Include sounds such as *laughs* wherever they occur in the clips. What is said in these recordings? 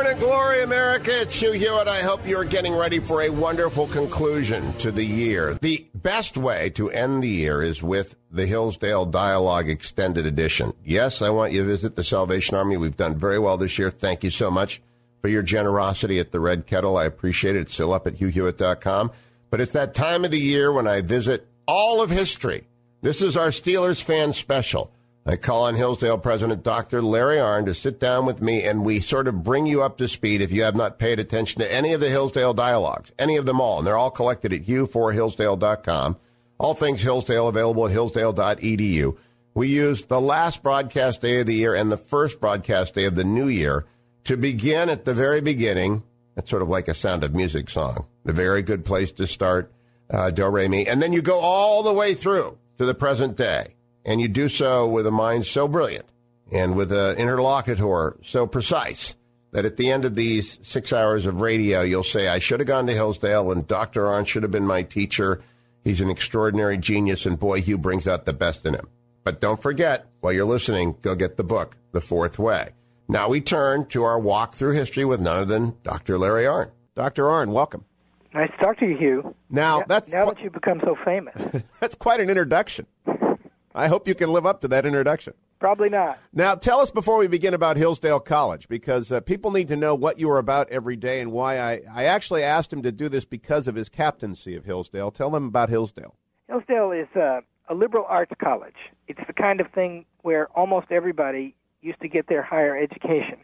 Morning Glory, America. It's Hugh Hewitt. I hope you're getting ready for a wonderful conclusion to the year. The best way to end the year is with the Hillsdale Dialogue Extended Edition. Yes, I want you to visit the Salvation Army. We've done very well this year. Thank you so much for your generosity at the Red Kettle. I appreciate it. It's still up at hughhewitt.com. But it's that time of the year when I visit all of history. This is our Steelers fan special. I call on Hillsdale President Dr. Larry Arnn to sit down with me and we sort of bring you up to speed if you have not paid attention to any of the Hillsdale dialogues, any of them all. And they're all collected at hugh4hillsdale.com. All things Hillsdale available at hillsdale.edu. We use the last broadcast day of the year and the first broadcast day of the new year to begin at the very beginning. It's sort of like a sound of music song. The very good place to start, uh, Do Re Mi. And then you go all the way through to the present day and you do so with a mind so brilliant and with an interlocutor so precise that at the end of these six hours of radio, you'll say, I should have gone to Hillsdale and Dr. Arnn should have been my teacher. He's an extraordinary genius, and boy, Hugh brings out the best in him. But don't forget, while you're listening, go get the book, The Fourth Way. Now we turn to our walk through history with none other than Dr. Larry Arnn. Dr. Arnn, welcome. Nice to talk to you, Hugh. Now, now that's now qu- that you've become so famous. *laughs* that's quite an introduction. *laughs* I hope you can live up to that introduction. Probably not. Now, tell us before we begin about Hillsdale College, because uh, people need to know what you are about every day and why I, I actually asked him to do this because of his captaincy of Hillsdale. Tell them about Hillsdale. Hillsdale is uh, a liberal arts college. It's the kind of thing where almost everybody used to get their higher education.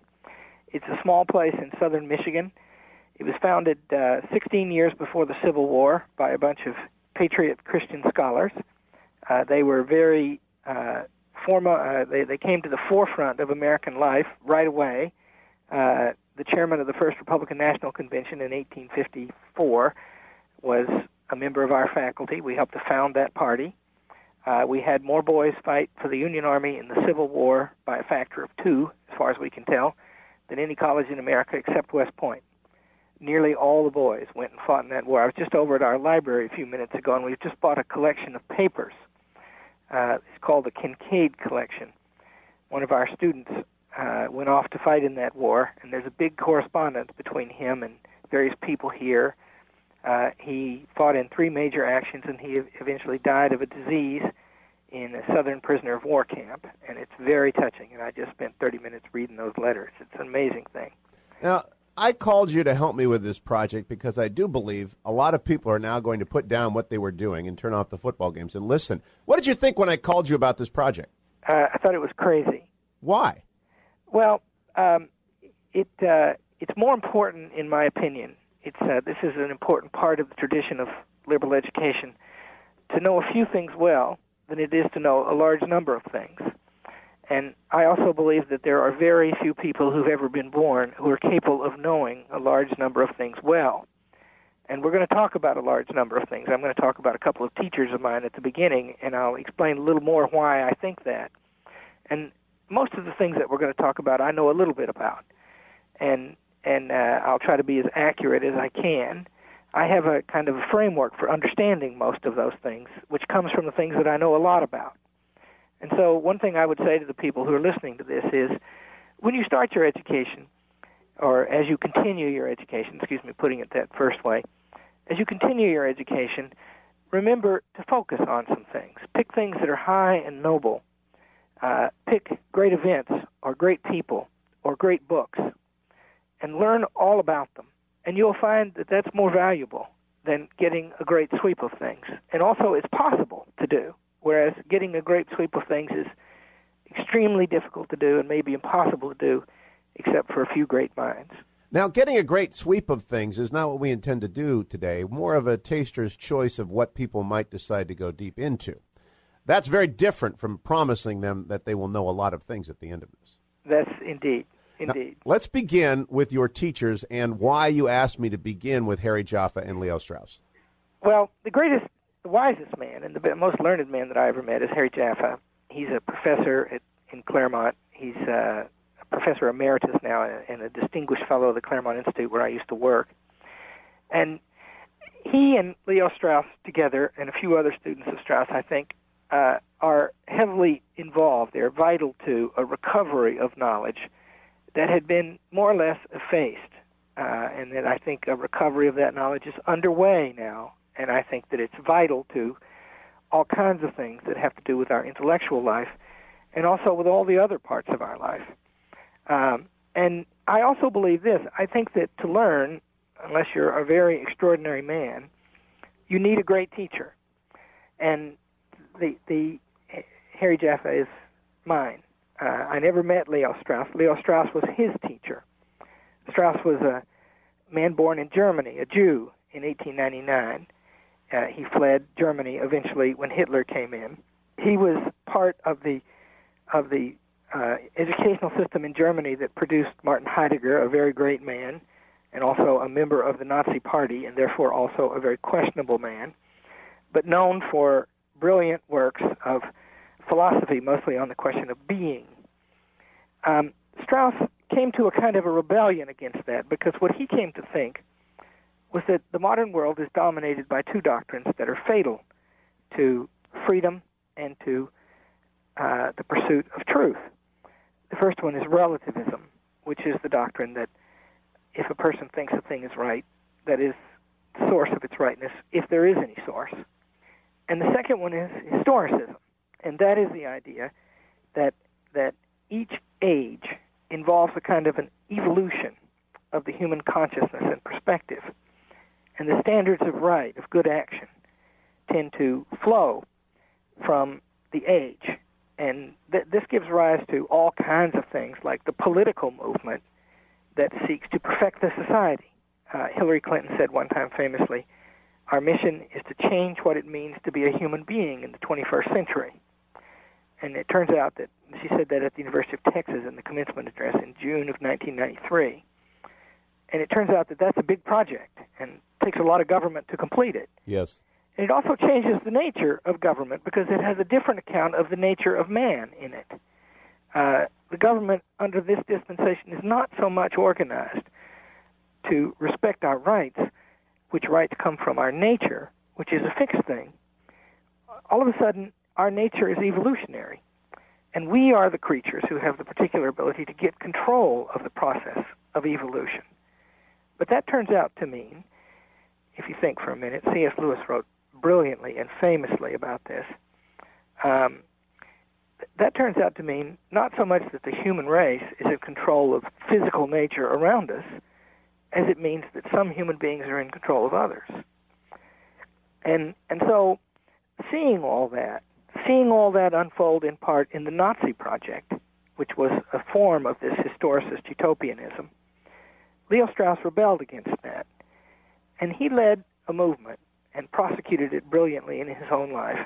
It's a small place in southern Michigan. It was founded uh, 16 years before the Civil War by a bunch of patriot Christian scholars. Uh, they were very uh, forma, uh, they, they came to the forefront of American life right away. Uh, the chairman of the first Republican National Convention in 1854 was a member of our faculty. We helped to found that party. Uh, we had more boys fight for the Union Army in the Civil War by a factor of two, as far as we can tell, than any college in America except West Point. Nearly all the boys went and fought in that war. I was just over at our library a few minutes ago, and we've just bought a collection of papers. Uh, it's called the Kincaid Collection. One of our students uh, went off to fight in that war, and there's a big correspondence between him and various people here. Uh, he fought in three major actions, and he eventually died of a disease in a southern prisoner of war camp, and it's very touching. And I just spent 30 minutes reading those letters. It's an amazing thing. Now, I called you to help me with this project because I do believe a lot of people are now going to put down what they were doing and turn off the football games and listen. What did you think when I called you about this project? Uh, I thought it was crazy. Why? Well, um, it uh, it's more important, in my opinion. It's uh, this is an important part of the tradition of liberal education to know a few things well than it is to know a large number of things. And I also believe that there are very few people who've ever been born who are capable of knowing a large number of things well. And we're going to talk about a large number of things. I'm going to talk about a couple of teachers of mine at the beginning, and I'll explain a little more why I think that. And most of the things that we're going to talk about, I know a little bit about, and and uh, I'll try to be as accurate as I can. I have a kind of a framework for understanding most of those things, which comes from the things that I know a lot about. And so, one thing I would say to the people who are listening to this is when you start your education, or as you continue your education, excuse me, putting it that first way, as you continue your education, remember to focus on some things. Pick things that are high and noble. Uh, pick great events, or great people, or great books, and learn all about them. And you'll find that that's more valuable than getting a great sweep of things. And also, it's possible to do whereas getting a great sweep of things is extremely difficult to do and maybe impossible to do except for a few great minds. Now, getting a great sweep of things is not what we intend to do today, more of a taster's choice of what people might decide to go deep into. That's very different from promising them that they will know a lot of things at the end of this. That's indeed. Indeed. Now, let's begin with your teachers and why you asked me to begin with Harry Jaffa and Leo Strauss. Well, the greatest, the wisest man and the most learned man that I ever met is Harry Jaffa. He's a professor at, in Claremont. He's uh, a professor emeritus now and a distinguished fellow of the Claremont Institute where I used to work. And he and Leo Strauss together, and a few other students of Strauss, I think, uh, are heavily involved. They're vital to a recovery of knowledge that had been more or less effaced. Uh, and that I think a recovery of that knowledge is underway now. And I think that it's vital to all kinds of things that have to do with our intellectual life and also with all the other parts of our life. Um, and I also believe this I think that to learn, unless you're a very extraordinary man, you need a great teacher. And the, the Harry Jaffa is mine. Uh, I never met Leo Strauss. Leo Strauss was his teacher. Strauss was a man born in Germany, a Jew, in 1899. Uh, he fled Germany eventually when Hitler came in. He was part of the of the uh, educational system in Germany that produced Martin Heidegger, a very great man, and also a member of the Nazi Party, and therefore also a very questionable man, but known for brilliant works of philosophy, mostly on the question of being. Um, Strauss came to a kind of a rebellion against that because what he came to think was that the modern world is dominated by two doctrines that are fatal to freedom and to uh, the pursuit of truth. The first one is relativism, which is the doctrine that if a person thinks a thing is right, that is the source of its rightness, if there is any source. And the second one is historicism, and that is the idea that that each age involves a kind of an evolution of the human consciousness and perspective. And the standards of right, of good action, tend to flow from the age. And th- this gives rise to all kinds of things like the political movement that seeks to perfect the society. Uh, Hillary Clinton said one time famously, Our mission is to change what it means to be a human being in the 21st century. And it turns out that she said that at the University of Texas in the commencement address in June of 1993. And it turns out that that's a big project and takes a lot of government to complete it. Yes. And it also changes the nature of government because it has a different account of the nature of man in it. Uh, the government under this dispensation is not so much organized to respect our rights, which rights come from our nature, which is a fixed thing. All of a sudden, our nature is evolutionary. And we are the creatures who have the particular ability to get control of the process of evolution. But that turns out to mean, if you think for a minute, C.S. Lewis wrote brilliantly and famously about this. Um, that turns out to mean not so much that the human race is in control of physical nature around us, as it means that some human beings are in control of others. And and so, seeing all that seeing all that unfold in part in the Nazi project, which was a form of this historicist utopianism, Leo Strauss rebelled against that. And he led a movement and prosecuted it brilliantly in his own life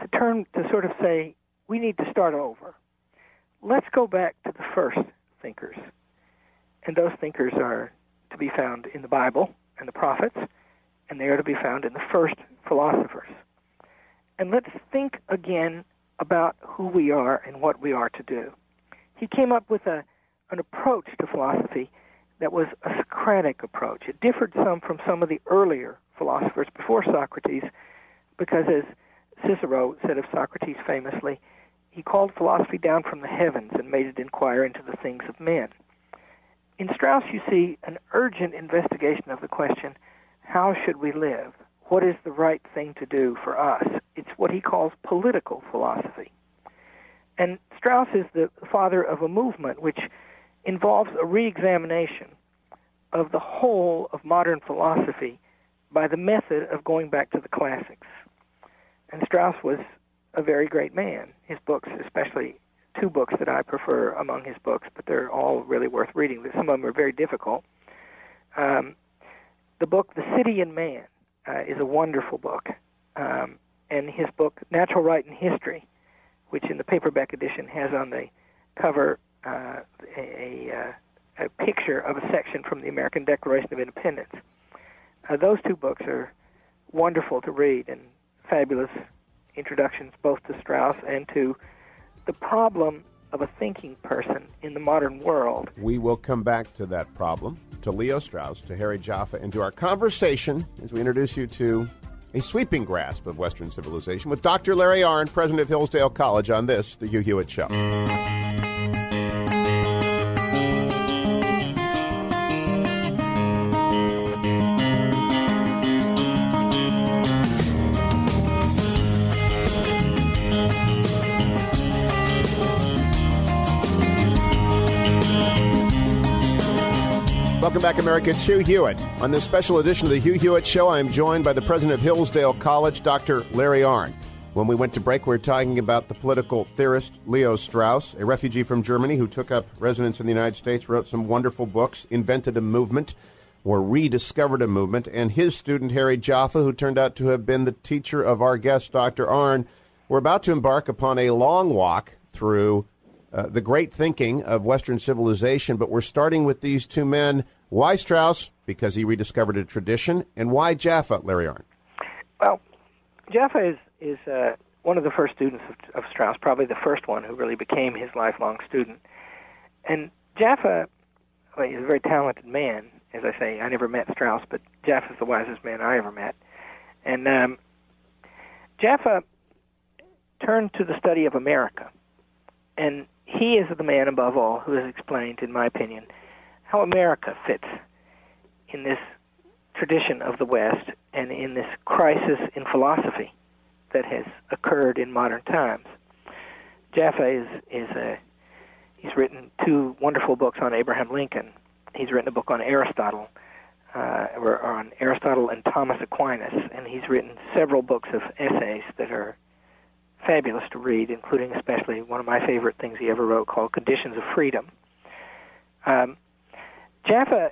to turn to sort of say, we need to start over. Let's go back to the first thinkers. And those thinkers are to be found in the Bible and the prophets, and they are to be found in the first philosophers and let's think again about who we are and what we are to do. He came up with a, an approach to philosophy that was a Socratic approach. It differed some from some of the earlier philosophers before Socrates, because as Cicero said of Socrates famously, he called philosophy down from the heavens and made it inquire into the things of men. In Strauss, you see an urgent investigation of the question how should we live? what is the right thing to do for us. It's what he calls political philosophy. And Strauss is the father of a movement which involves a reexamination of the whole of modern philosophy by the method of going back to the classics. And Strauss was a very great man. His books, especially two books that I prefer among his books, but they're all really worth reading. Some of them are very difficult. Um, the book The City and Man uh, is a wonderful book. Um, and his book Natural Right and History, which in the paperback edition has on the cover uh, a, a, a picture of a section from the American Declaration of Independence. Uh, those two books are wonderful to read and fabulous introductions both to Strauss and to the problem of a thinking person in the modern world. We will come back to that problem, to Leo Strauss, to Harry Jaffa, and to our conversation as we introduce you to a sweeping grasp of Western civilization with Dr. Larry Arnn, president of Hillsdale College, on this, The Hugh Hewitt Show. Welcome back, America. It's Hugh Hewitt. On this special edition of the Hugh Hewitt Show, I am joined by the president of Hillsdale College, Dr. Larry Arnn. When we went to break, we were talking about the political theorist Leo Strauss, a refugee from Germany who took up residence in the United States, wrote some wonderful books, invented a movement, or rediscovered a movement, and his student Harry Jaffa, who turned out to have been the teacher of our guest, Dr. Arnn, were about to embark upon a long walk through uh, the great thinking of Western civilization, but we're starting with these two men. Why Strauss? Because he rediscovered a tradition. And why Jaffa, Larry Arnn? Well, Jaffa is, is uh, one of the first students of, of Strauss, probably the first one who really became his lifelong student. And Jaffa well, he's a very talented man. As I say, I never met Strauss, but Jaffa's the wisest man I ever met. And um, Jaffa turned to the study of America. And he is the man above all who has explained, in my opinion, how America fits in this tradition of the West and in this crisis in philosophy that has occurred in modern times. Jaffa is is a he's written two wonderful books on Abraham Lincoln. He's written a book on Aristotle, uh, or on Aristotle and Thomas Aquinas, and he's written several books of essays that are fabulous to read, including especially one of my favorite things he ever wrote called Conditions of Freedom. Um, Jaffa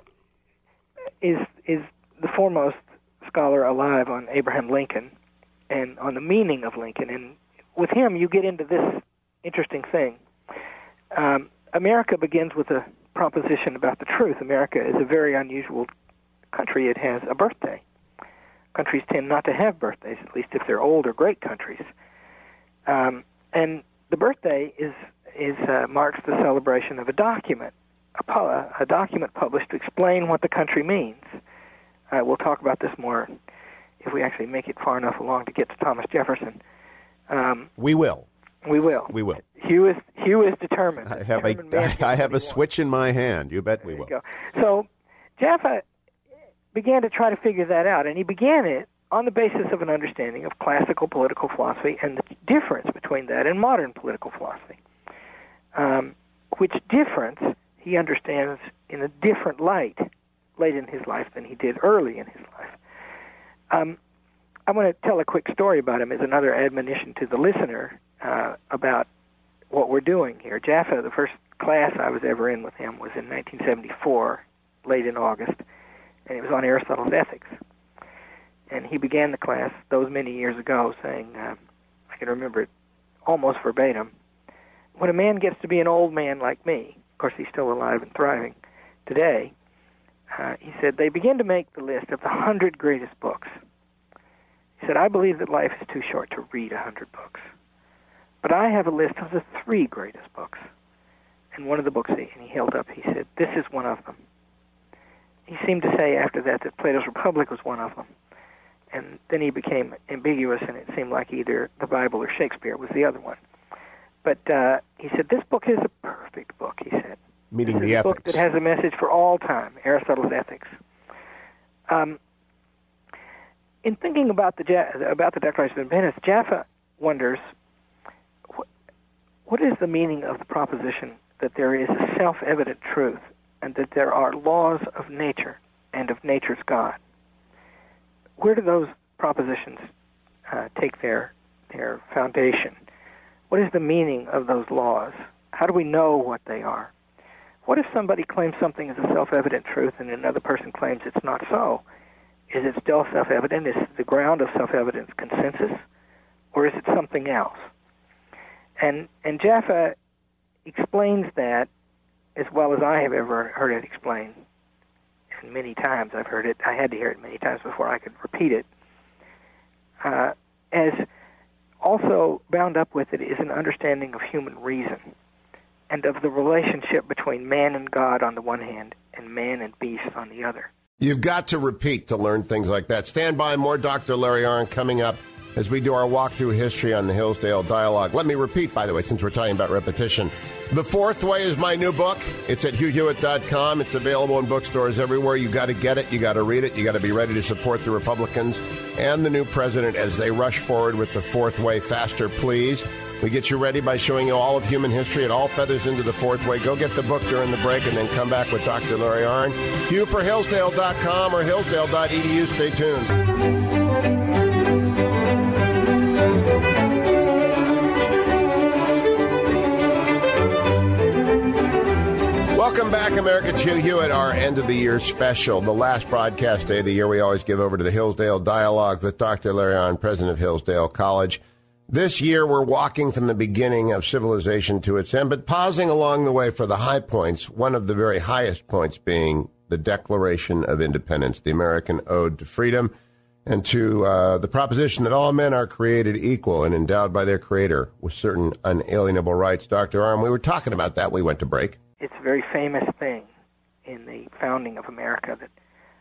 is is the foremost scholar alive on Abraham Lincoln and on the meaning of Lincoln. And with him, you get into this interesting thing. Um, America begins with a proposition about the truth. America is a very unusual country. It has a birthday. Countries tend not to have birthdays, at least if they're old or great countries. Um, and the birthday is is uh, marks the celebration of a document, a, a document published to explain what the country means. Uh, we'll talk about this more if we actually make it far enough along to get to Thomas Jefferson. Um, we will. We will. We will. Hugh is Hugh is determined. I have determined a *laughs* I have a switch in my hand. You bet there we will. Go. So Jaffa began to try to figure that out, and he began it on the basis of an understanding of classical political philosophy and the difference between that and modern political philosophy. Um, which difference he understands in a different light late in his life than he did early in his life. Um, I want to tell a quick story about him as another admonition to the listener uh, about what we're doing here. Jaffa, the first class I was ever in with him was in 1974, late in August, and it was on Aristotle's Ethics and he began the class those many years ago saying, uh, I can remember it almost verbatim, when a man gets to be an old man like me, of course he's still alive and thriving today, uh, he said, they begin to make the list of the hundred greatest books. He said, I believe that life is too short to read a hundred books. But I have a list of the three greatest books. And one of the books, he, and he held up, he said, This is one of them. He seemed to say after that that Plato's Republic was one of them and then he became ambiguous, and it seemed like either the Bible or Shakespeare was the other one. But uh, he said this book is a perfect book. He said, meaning the ethics. book that has a message for all time, Aristotle's Ethics. Um, in thinking about the about the Declaration of Independence, Jaffa wonders what, what is the meaning of the proposition that there is a self-evident truth and that there are laws of nature and of nature's God where do those propositions uh, take their their foundation? What is the meaning of those laws? How do we know what they are? What if somebody claims something is a self-evident truth and another person claims it's not so? Is it still self-evident? Is the ground of self-evidence consensus, or is it something else? And and Jaffa explains that as well as I have ever heard it explained. Many times I've heard it. I had to hear it many times before I could repeat it. Uh, as also bound up with it is an understanding of human reason and of the relationship between man and God on the one hand and man and beast on the other. You've got to repeat to learn things like that. Stand by, more Dr. Larry Arnn coming up as we do our walk through history on the Hillsdale Dialogue. Let me repeat, by the way, since we're talking about repetition. The Fourth Way is my new book. It's at hughhewitt.com. It's available in bookstores everywhere. You got to get it. You got to read it. You got to be ready to support the Republicans and the new president as they rush forward with the Fourth Way. Faster, please. We get you ready by showing you all of human history. It all feathers into the fourth way. Go get the book during the break and then come back with Dr. Larry Arnn. Hugh for Hillsdale.com or Hillsdale.edu. Stay tuned. Welcome back, America. Hugh Hewitt, our end of the year special, the last broadcast day of the year. We always give over to the Hillsdale Dialogue with Dr. Arnn, president of Hillsdale College. This year, we're walking from the beginning of civilization to its end, but pausing along the way for the high points, one of the very highest points being the Declaration of Independence, the American Ode to Freedom, and to uh, the proposition that all men are created equal and endowed by their Creator with certain unalienable rights. Dr. Arnn, we were talking about that. We went to break it's a very famous thing in the founding of America that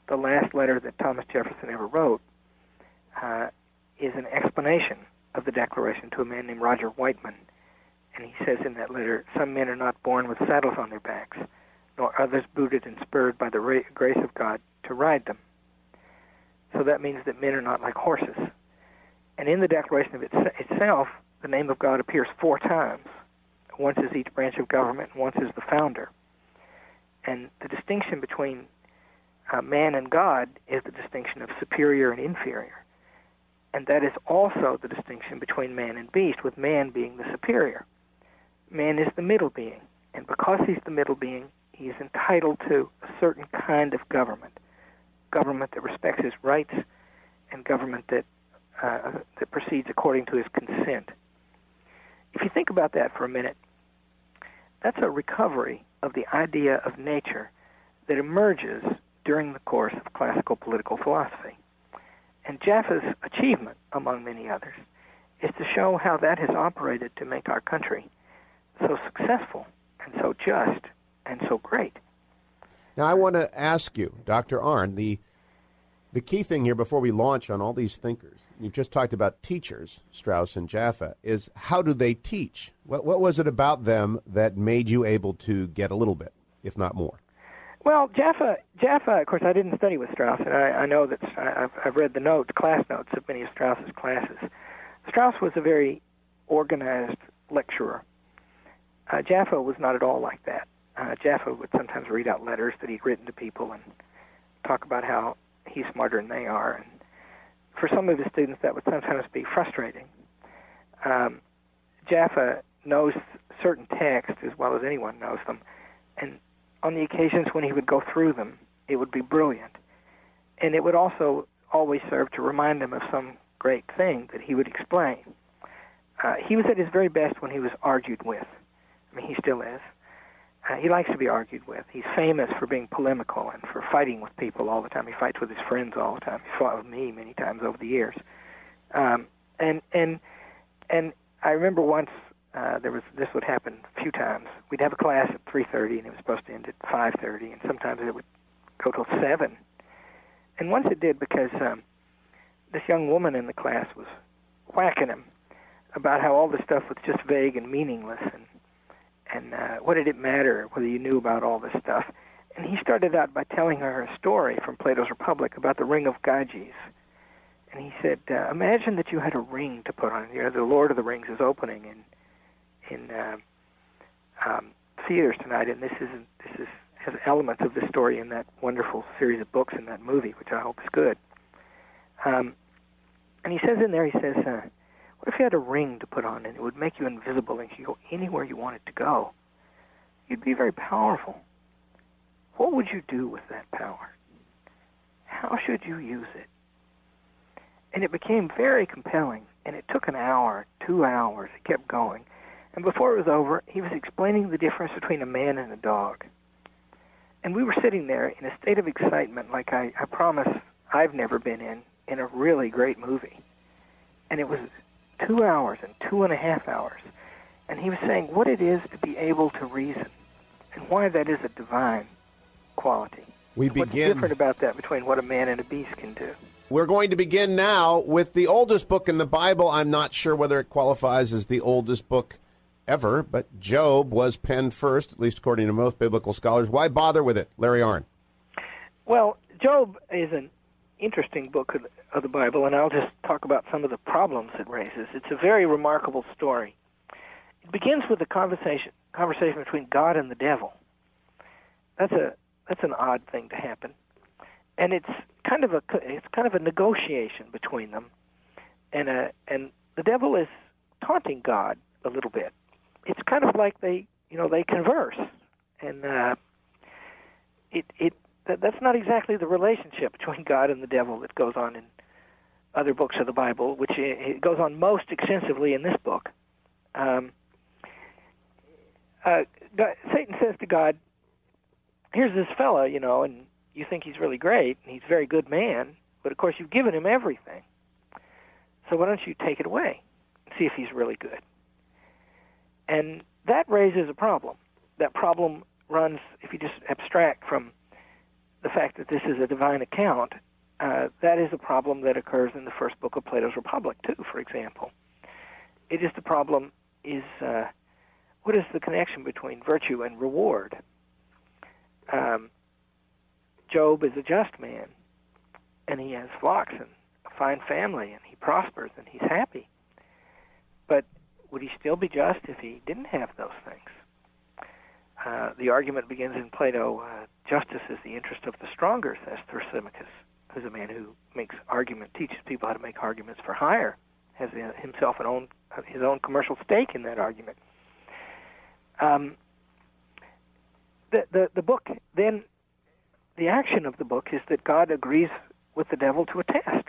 the last letter that Thomas Jefferson ever wrote uh, is an explanation of the Declaration to a man named Roger Weightman. And he says in that letter, Some men are not born with saddles on their backs, nor others booted and spurred by the ra- grace of God to ride them. So that means that men are not like horses. And in the Declaration of its- itself, the name of God appears four times once as each branch of government, once as the founder. And the distinction between uh, man and God is the distinction of superior and inferior. And that is also the distinction between man and beast, with man being the superior. Man is the middle being, and because he's the middle being, he's entitled to a certain kind of government government that respects his rights and government that, uh, that proceeds according to his consent. If you think about that for a minute, that's a recovery of the idea of nature that emerges during the course of classical political philosophy. And Jaffa's achievement, among many others, is to show how that has operated to make our country so successful and so just and so great. Now, I want to ask you, Dr. Arnn, the the key thing here before we launch on all these thinkers, you've just talked about teachers, Strauss and Jaffa, is how do they teach? What, what was it about them that made you able to get a little bit, if not more? Well, Jaffa, Jaffa. Of course, I didn't study with Strauss, and I, I know that I've, I've read the notes, class notes of many of Strauss's classes. Strauss was a very organized lecturer. Uh, Jaffa was not at all like that. Uh, Jaffa would sometimes read out letters that he'd written to people and talk about how he's smarter than they are. And for some of his students, that would sometimes be frustrating. Um, Jaffa knows certain texts as well as anyone knows them, and on the occasions when he would go through them, it would be brilliant. And it would also always serve to remind him of some great thing that he would explain. Uh, he was at his very best when he was argued with. I mean, he still is. Uh, he likes to be argued with. He's famous for being polemical and for fighting with people all the time. He fights with his friends all the time. He's fought with me many times over the years. Um, and and and I remember once uh, there was this would happen a few times. We'd have a class at 3:30 and it was supposed to end at 5:30, and sometimes it would go till seven. And once it did because um, this young woman in the class was whacking him about how all this stuff was just vague and meaningless, and and uh, what did it matter whether you knew about all this stuff? And he started out by telling her a story from Plato's Republic about the ring of Gyges. And he said, uh, imagine that you had a ring to put on. You know, the Lord of the Rings is opening in in uh, um, theaters tonight, and this is this is has elements of the story in that wonderful series of books in that movie, which I hope is good. Um, and he says in there, he says, uh, what if you had a ring to put on and it would make you invisible and you could go anywhere you wanted to go? You'd be very powerful. what would you do with that power? How should you use it? And it became very compelling, and it took an hour, two hours. It kept going. And before it was over, he was explaining the difference between a man and a dog. And we were sitting there in a state of excitement, like I, I promise I've never been in, in a really great movie. And it was two hours and two and a half hours. And he was saying what it is to be able to reason and why that is a divine quality. We begin. What's different about that between what a man and a beast can do? We're going to begin now with the oldest book in the Bible. I'm not sure whether it qualifies as the oldest book ever, but Job was penned first, at least according to most biblical scholars. Why bother with it, Larry Arnn? Well, Job is an interesting book of, of the Bible, and I'll just talk about some of the problems it raises. It's a very remarkable story. It begins with a conversation conversation between God and the devil. That's a that's an odd thing to happen, and it's kind of a it's kind of a negotiation between them, and a and the devil is taunting God a little bit. It's kind of like they you know they converse, and uh, it it that, that's not exactly the relationship between *laughs* God and the devil that goes on in other books of the Bible, which it, goes on most extensively in this book. Um, uh, God, Satan says to God, "Here's this fella, you know, and you think he's really great, and he's a very good man, but of course you've given him everything. So why don't you take it away and see if he's really good?" And that raises a problem. That problem runs, if you just abstract from the fact that this is a divine account, uh, that is a problem that occurs in the first book of Plato's Republic too. For example, it is the problem is uh, what is the connection between virtue and reward? Um, Job is a just man, and he has flocks and a fine family, and he prospers and he's happy. But would he still be just if he didn't have those things? Uh, the argument begins in Plato uh, justice is the interest of the stronger, says Thrasymachus, who's a man who makes argument, teaches people how to make arguments for hire, has himself an own, his own commercial stake in that argument. Um, the, the, the book, then, the action of the book is that God agrees with the devil to a test.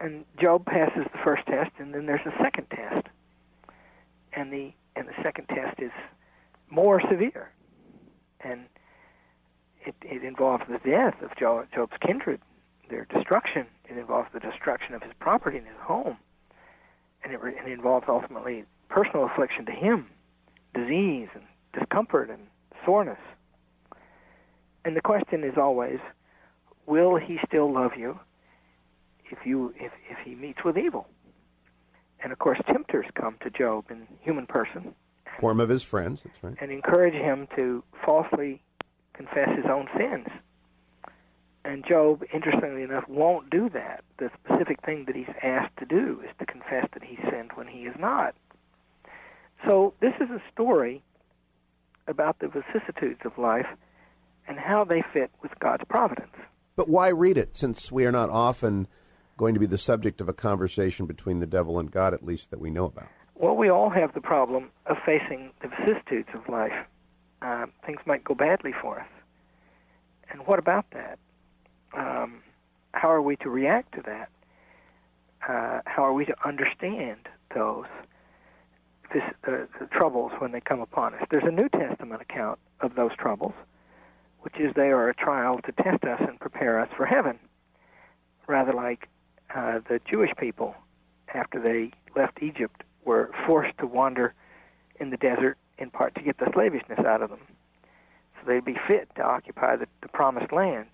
And Job passes the first test, and then there's a second test. And the, and the second test is more severe. And it, it involves the death of Job's kindred, their destruction. It involves the destruction of his property and his home. And it, it involves ultimately personal affliction to him, disease and discomfort and soreness. And the question is always, will he still love you if you if, if he meets with evil? And of course tempters come to Job in human person Form of his friends, that's right. and encourage him to falsely confess his own sins. And Job, interestingly enough, won't do that. The specific thing that he's asked to do is to confess that he sinned when he is not. So this is a story about the vicissitudes of life and how they fit with God's providence. But why read it, since we are not often going to be the subject of a conversation between the devil and God, at least that we know about? Well, we all have the problem of facing the vicissitudes of life. Uh, things might go badly for us. And what about that? Um, how are we to react to that? Uh, how are we to understand those this, uh, the troubles when they come upon us? There's a New Testament account of those troubles, which is they are a trial to test us and prepare us for heaven, rather like uh, the Jewish people after they left Egypt were forced to wander in the desert in part to get the slavishness out of them, so they'd be fit to occupy the, the promised land.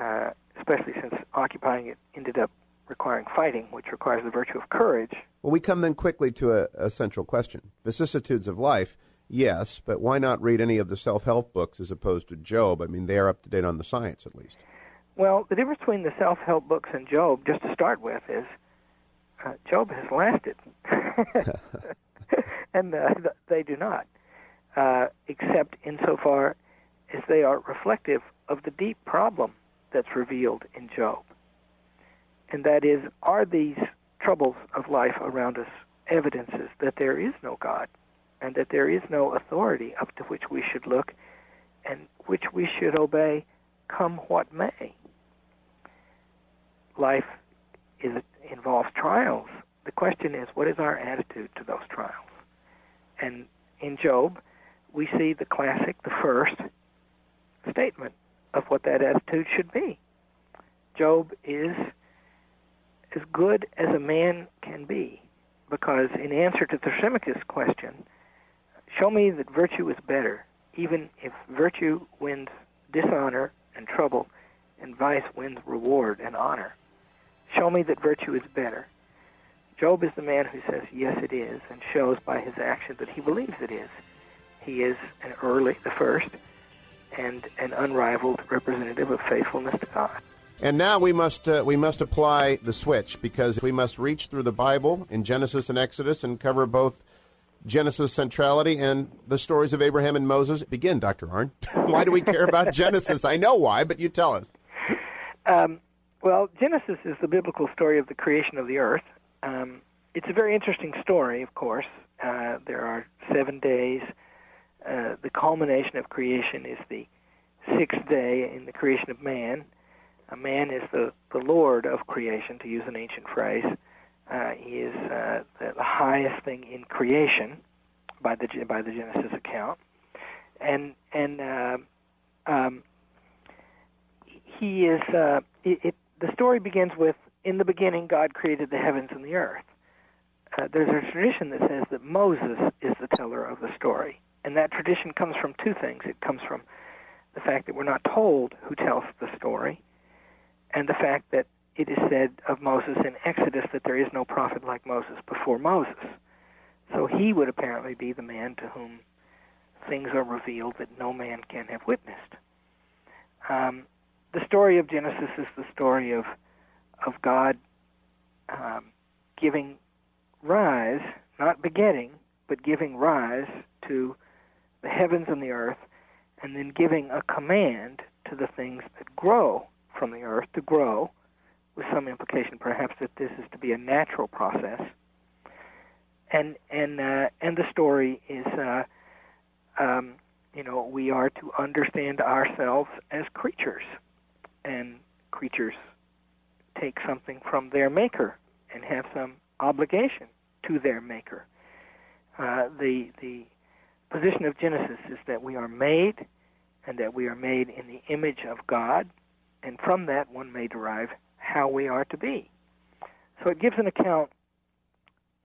Uh, especially since occupying it ended up requiring fighting, which requires the virtue of courage. Well, we come then quickly to a, a central question: vicissitudes of life. Yes, but why not read any of the self-help books as opposed to Job? I mean, they are up to date on the science, at least. Well, the difference between the self-help books and Job, just to start with, is uh, Job has lasted, *laughs* and uh, they do not, uh, except insofar as they are reflective of the deep problem that's revealed in Job. And that is, are these troubles of life around us evidences that there is no God and that there is no authority up to which we should look and which we should obey come what may. Life is, involves trials. The question is, what is our attitude to those trials? And in Job, we see the classic, the first statement of what that attitude should be. Job is as good as a man can be, because in answer to Thrasymachus' question, show me that virtue is better, even if virtue wins dishonor and trouble, and vice wins reward and honor. Show me that virtue is better. Job is the man who says, Yes, it is, and shows by his action that he believes it is. He is an early, the first, and an unrivaled representative of faithfulness to God. And now we must uh, we must apply the switch because we must reach through the Bible in Genesis and Exodus and cover both Genesis centrality and the stories of Abraham and Moses. Begin, Dr. Arnn. *laughs* why do we care about Genesis? I know why, but you tell us. Um, well, Genesis is the biblical story of the creation of the earth. Um, it's a very interesting story, of course. Uh, there are seven days. Uh, the culmination of creation is the sixth day in the creation of man. A man is the, the Lord of creation, to use an ancient phrase. Uh, he is uh, the, the highest thing in creation by the by the Genesis account, and and uh, um, he is. Uh, it, the story begins with, "In the beginning, God created the heavens and the earth." Uh, there's a tradition that says that Moses is the teller of the story, and that tradition comes from two things. It comes from the fact that we're not told who tells the story, and the fact that it is said of Moses in Exodus that there is no prophet like Moses before Moses. So he would apparently be the man to whom things are revealed that no man can have witnessed. Um, the story of Genesis is the story of of God um, giving rise, not begetting, but giving rise to the heavens and the earth, and then giving a command to the things that grow from the earth to grow, with some implication perhaps that this is to be a natural process. And and uh, and the story is, uh, um, you know, we are to understand ourselves as creatures, and creatures take something from their maker and have some obligation to their maker. Uh, the the position of Genesis is that we are made, and that we are made in the image of God, and from that one may derive how we are to be. So it gives an account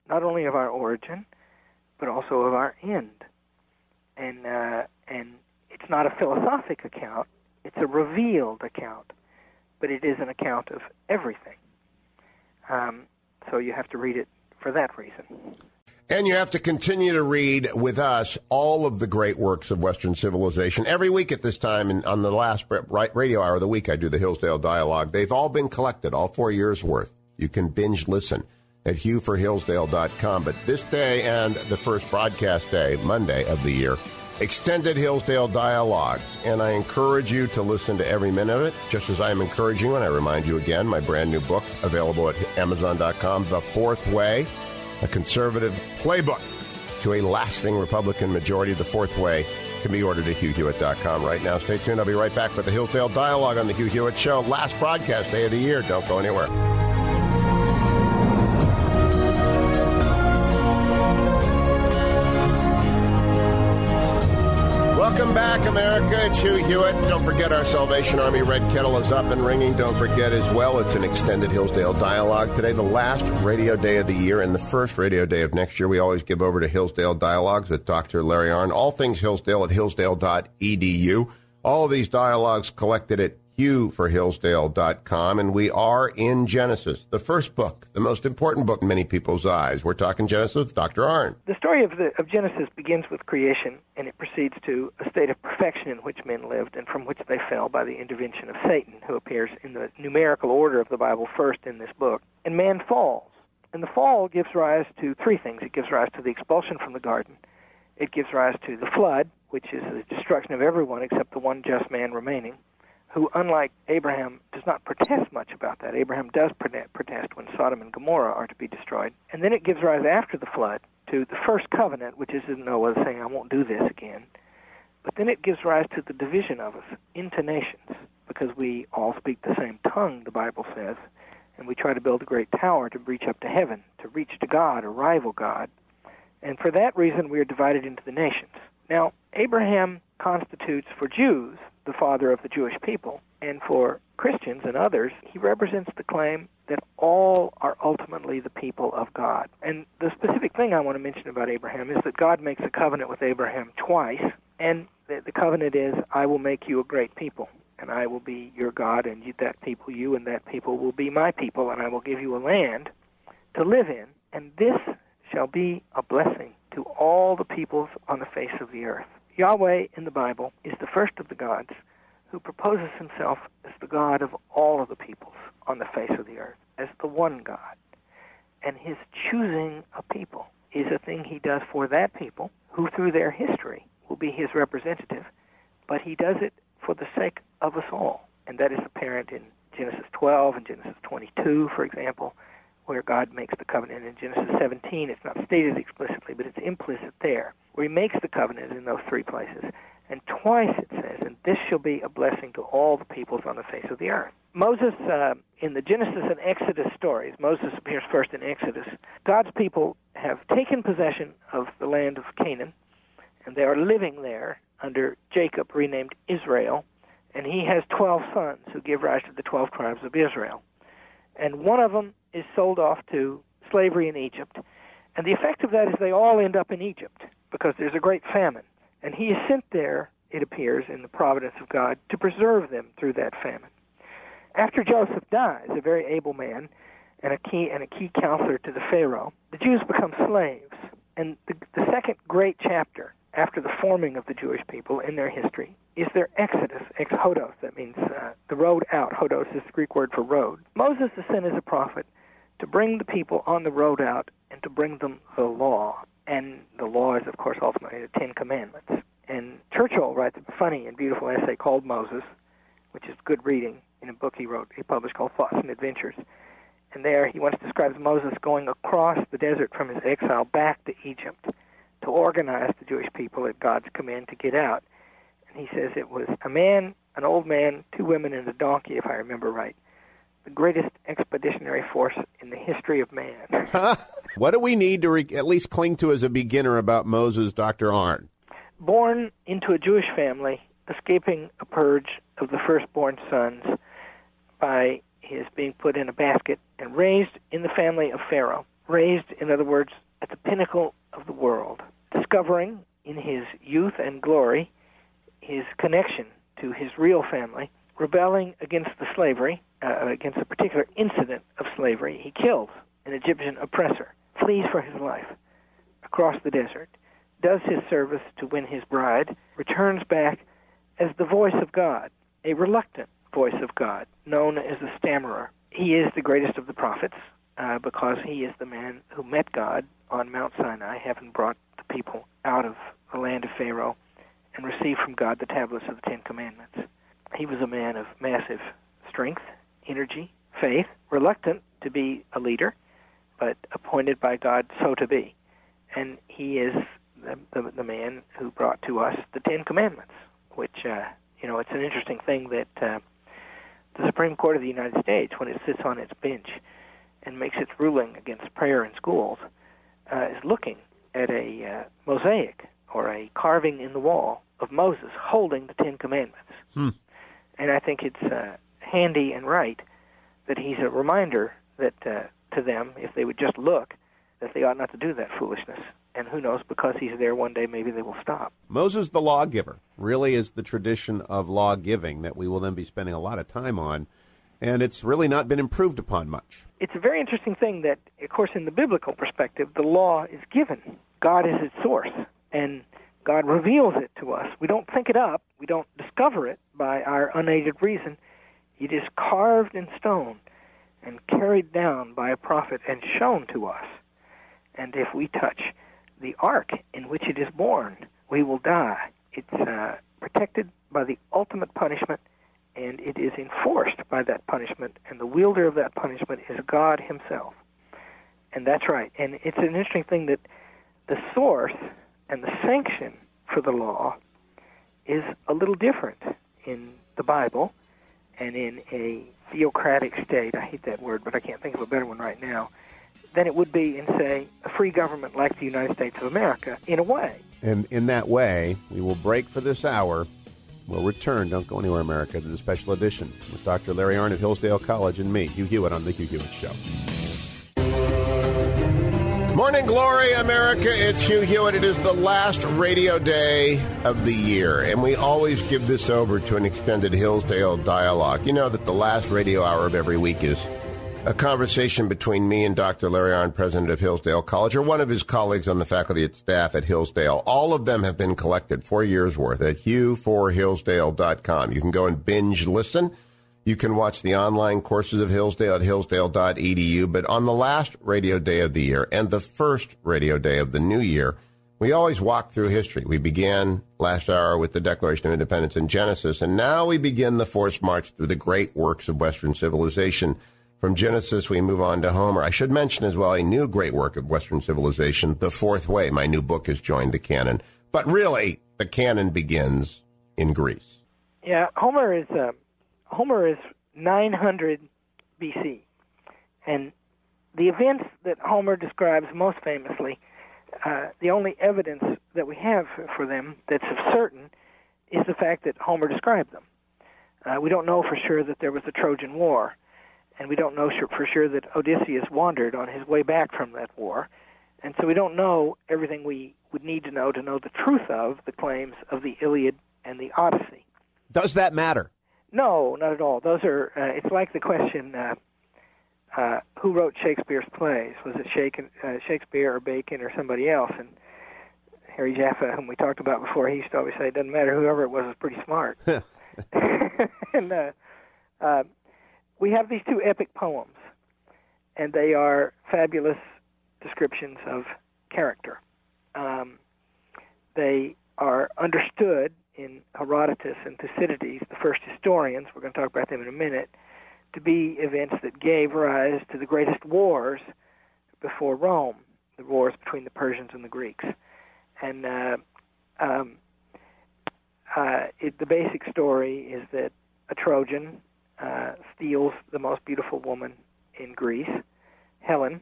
not only of our origin, but also of our end. And uh, and it's not a philosophic account; it's a revealed account, but it is an account of everything. Um, so you have to read it for that reason. And you have to continue to read with us all of the great works of Western civilization. Every week at this time, and on the last radio hour of the week, I do the Hillsdale Dialogue. They've all been collected, all four years worth. You can binge listen at hughforhillsdale.com. But this day and the first broadcast day, Monday of the year, extended Hillsdale Dialogues. And I encourage you to listen to every minute of it, just as I am encouraging you. And I remind you again, my brand new book available at amazon.com, The Fourth Way a conservative playbook to a lasting Republican majority. The fourth way can be ordered at hughhewitt.com right now. Stay tuned. I'll be right back with the Hillsdale Dialogue on the Hugh Hewitt Show. Last broadcast day of the year. Don't go anywhere. Welcome back, America. It's Hugh Hewitt. Don't forget our Salvation Army Red Kettle is up and ringing. Don't forget as well, it's an extended Hillsdale dialogue. Today, the last radio day of the year and the first radio day of next year. We always give over to Hillsdale Dialogues with Dr. Larry Arnn. All things Hillsdale at hillsdale.edu. All of these dialogues collected at hughforhillsdale.com, and we are in Genesis, the first book, the most important book in many people's eyes. We're talking Genesis with Dr. Arnn. The story of, the, of Genesis begins with creation, and it proceeds to a state of perfection in which men lived and from which they fell by the intervention of Satan, who appears in the numerical order of the Bible first in this book. And man falls. And the fall gives rise to three things it gives rise to the expulsion from the garden, it gives rise to the flood, which is the destruction of everyone except the one just man remaining who, unlike Abraham, does not protest much about that. Abraham does protest when Sodom and Gomorrah are to be destroyed. And then it gives rise after the flood to the first covenant, which is Noah saying, I won't do this again. But then it gives rise to the division of us into nations because we all speak the same tongue, the Bible says, and we try to build a great tower to reach up to heaven, to reach to God or rival God. And for that reason, we are divided into the nations. Now, Abraham constitutes for Jews the father of the Jewish people, and for Christians and others, he represents the claim that all are ultimately the people of God. And the specific thing I want to mention about Abraham is that God makes a covenant with Abraham twice, and the, the covenant is, I will make you a great people, and I will be your God, and you, that people, you and that people will be my people, and I will give you a land to live in, and this shall be a blessing to all the peoples on the face of the earth. Yahweh in the Bible is the first of the gods who proposes himself as the God of all of the peoples on the face of the earth, as the one God. And his choosing a people is a thing he does for that people, who through their history will be his representative, but he does it for the sake of us all. And that is apparent in Genesis 12 and Genesis 22, for example, where God makes the covenant. In Genesis 17, it's not stated explicitly, but it's implicit there, where he makes the covenant in those three places. And twice it says, and this shall be a blessing to all the peoples on the face of the earth. Moses, uh, in the Genesis and Exodus stories, Moses appears first in Exodus. God's people have taken possession of the land of Canaan, and they are living there under Jacob, renamed Israel, and he has 12 sons who give rise to the 12 tribes of Israel. And one of them is sold off to slavery in Egypt. And the effect of that is they all end up in Egypt because there's a great famine. And he is sent there, it appears, in the providence of God, to preserve them through that famine. After Joseph dies, a very able man and a key and a key counselor to the Pharaoh, the Jews become slaves. And the, the second great chapter after the forming of the Jewish people in their history is their exodus, exodos. That means uh, the road out. Hodos is the Greek word for road. Moses is sent as a prophet to bring the people on the road out and to bring them the law. And the law is, of course, ultimately the Ten Commandments. And Churchill writes a funny and beautiful essay called Moses, which is good reading in a book he wrote, he published called Thoughts and Adventures. And there he once describes Moses going across the desert from his exile back to Egypt to organize the Jewish people at God's command to get out. And he says it was a man, an old man, two women, and a donkey, if I remember right. The greatest expeditionary force in the history of man. *laughs* what do we need to re- at least cling to as a beginner about Moses, Dr. Arnn? Born into a Jewish family, escaping a purge of the firstborn sons by his being put in a basket and raised in the family of Pharaoh. Raised, in other words, at the pinnacle of the world discovering in his youth and glory his connection to his real family, rebelling against the slavery, uh, against a particular incident of slavery. He kills an Egyptian oppressor, flees for his life across the desert, does his service to win his bride, returns back as the voice of God, a reluctant voice of God, known as a stammerer. He is the greatest of the prophets uh, because he is the man who met God on Mount Sinai, having brought the people out of the land of Pharaoh and received from God the tablets of the Ten Commandments. He was a man of massive strength, energy, faith, reluctant to be a leader, but appointed by God so to be. And he is the, the, the man who brought to us the Ten Commandments, which, uh, you know, it's an interesting thing that uh, the Supreme Court of the United States, when it sits on its bench and makes its ruling against prayer in schools, uh, is looking at a uh, mosaic or a carving in the wall of Moses holding the Ten Commandments. Hmm. And I think it's uh, handy and right that he's a reminder that uh, to them, if they would just look, that they ought not to do that foolishness. And who knows, because he's there one day, maybe they will stop. Moses the lawgiver really is the tradition of law giving that we will then be spending a lot of time on and it's really not been improved upon much. It's a very interesting thing that, of course, in the biblical perspective, the law is given. God is its source, and God reveals it to us. We don't think it up, we don't discover it by our unaided reason. It is carved in stone and carried down by a prophet and shown to us. And if we touch the ark in which it is born, we will die. It's uh, protected by the ultimate punishment and it is enforced by that punishment, and the wielder of that punishment is God Himself. And that's right. And it's an interesting thing that the source and the sanction for the law is a little different in the Bible and in a theocratic state. I hate that word, but I can't think of a better one right now. Than it would be in, say, a free government like the United States of America, in a way. And in that way, we will break for this hour. We'll return. Don't go anywhere, America, to the special edition with Dr. Larry Arnn at Hillsdale College and me, Hugh Hewitt, on The Hugh Hewitt Show. Morning glory, America. It's Hugh Hewitt. It is the last radio day of the year, and we always give this over to an extended Hillsdale dialogue. You know that the last radio hour of every week is a conversation between me and Dr. Larry Arnn, president of Hillsdale College, or one of his colleagues on the faculty and staff at Hillsdale. All of them have been collected, four years worth, at hugh4hillsdale.com. You can go and binge listen. You can watch the online courses of Hillsdale at hillsdale.edu. But on the last radio day of the year and the first radio day of the new year, we always walk through history. We began last hour with the Declaration of Independence and Genesis, and now we begin the forced march through the great works of Western civilization. From Genesis, we move on to Homer. I should mention as well a new great work of Western civilization, The Fourth Way. My new book has joined the canon. But really, the canon begins in Greece. Yeah, Homer is uh, Homer is 900 BC, and the events that Homer describes most famously, uh, the only evidence that we have for them that's of certain is the fact that Homer described them. Uh, we don't know for sure that there was a Trojan War and we don't know for sure that Odysseus wandered on his way back from that war. And so we don't know everything we would need to know to know the truth of the claims of the Iliad and the Odyssey. Does that matter? No, not at all. Those are. Uh, it's like the question: uh, uh, Who wrote Shakespeare's plays? Was it uh, Shakespeare or Bacon or somebody else? And Harry Jaffa, whom we talked about before, he used to always say, "It doesn't matter. Whoever it was was pretty smart." *laughs* and uh, uh, we have these two epic poems, and they are fabulous descriptions of character. Um, they are understood in Herodotus and Thucydides, the first historians, we're going to talk about them in a minute, to be events that gave rise to the greatest wars before Rome, the wars between the Persians and the Greeks. And uh, um, uh, it, the basic story is that a Trojan uh, steals the most beautiful woman in Greece, Helen,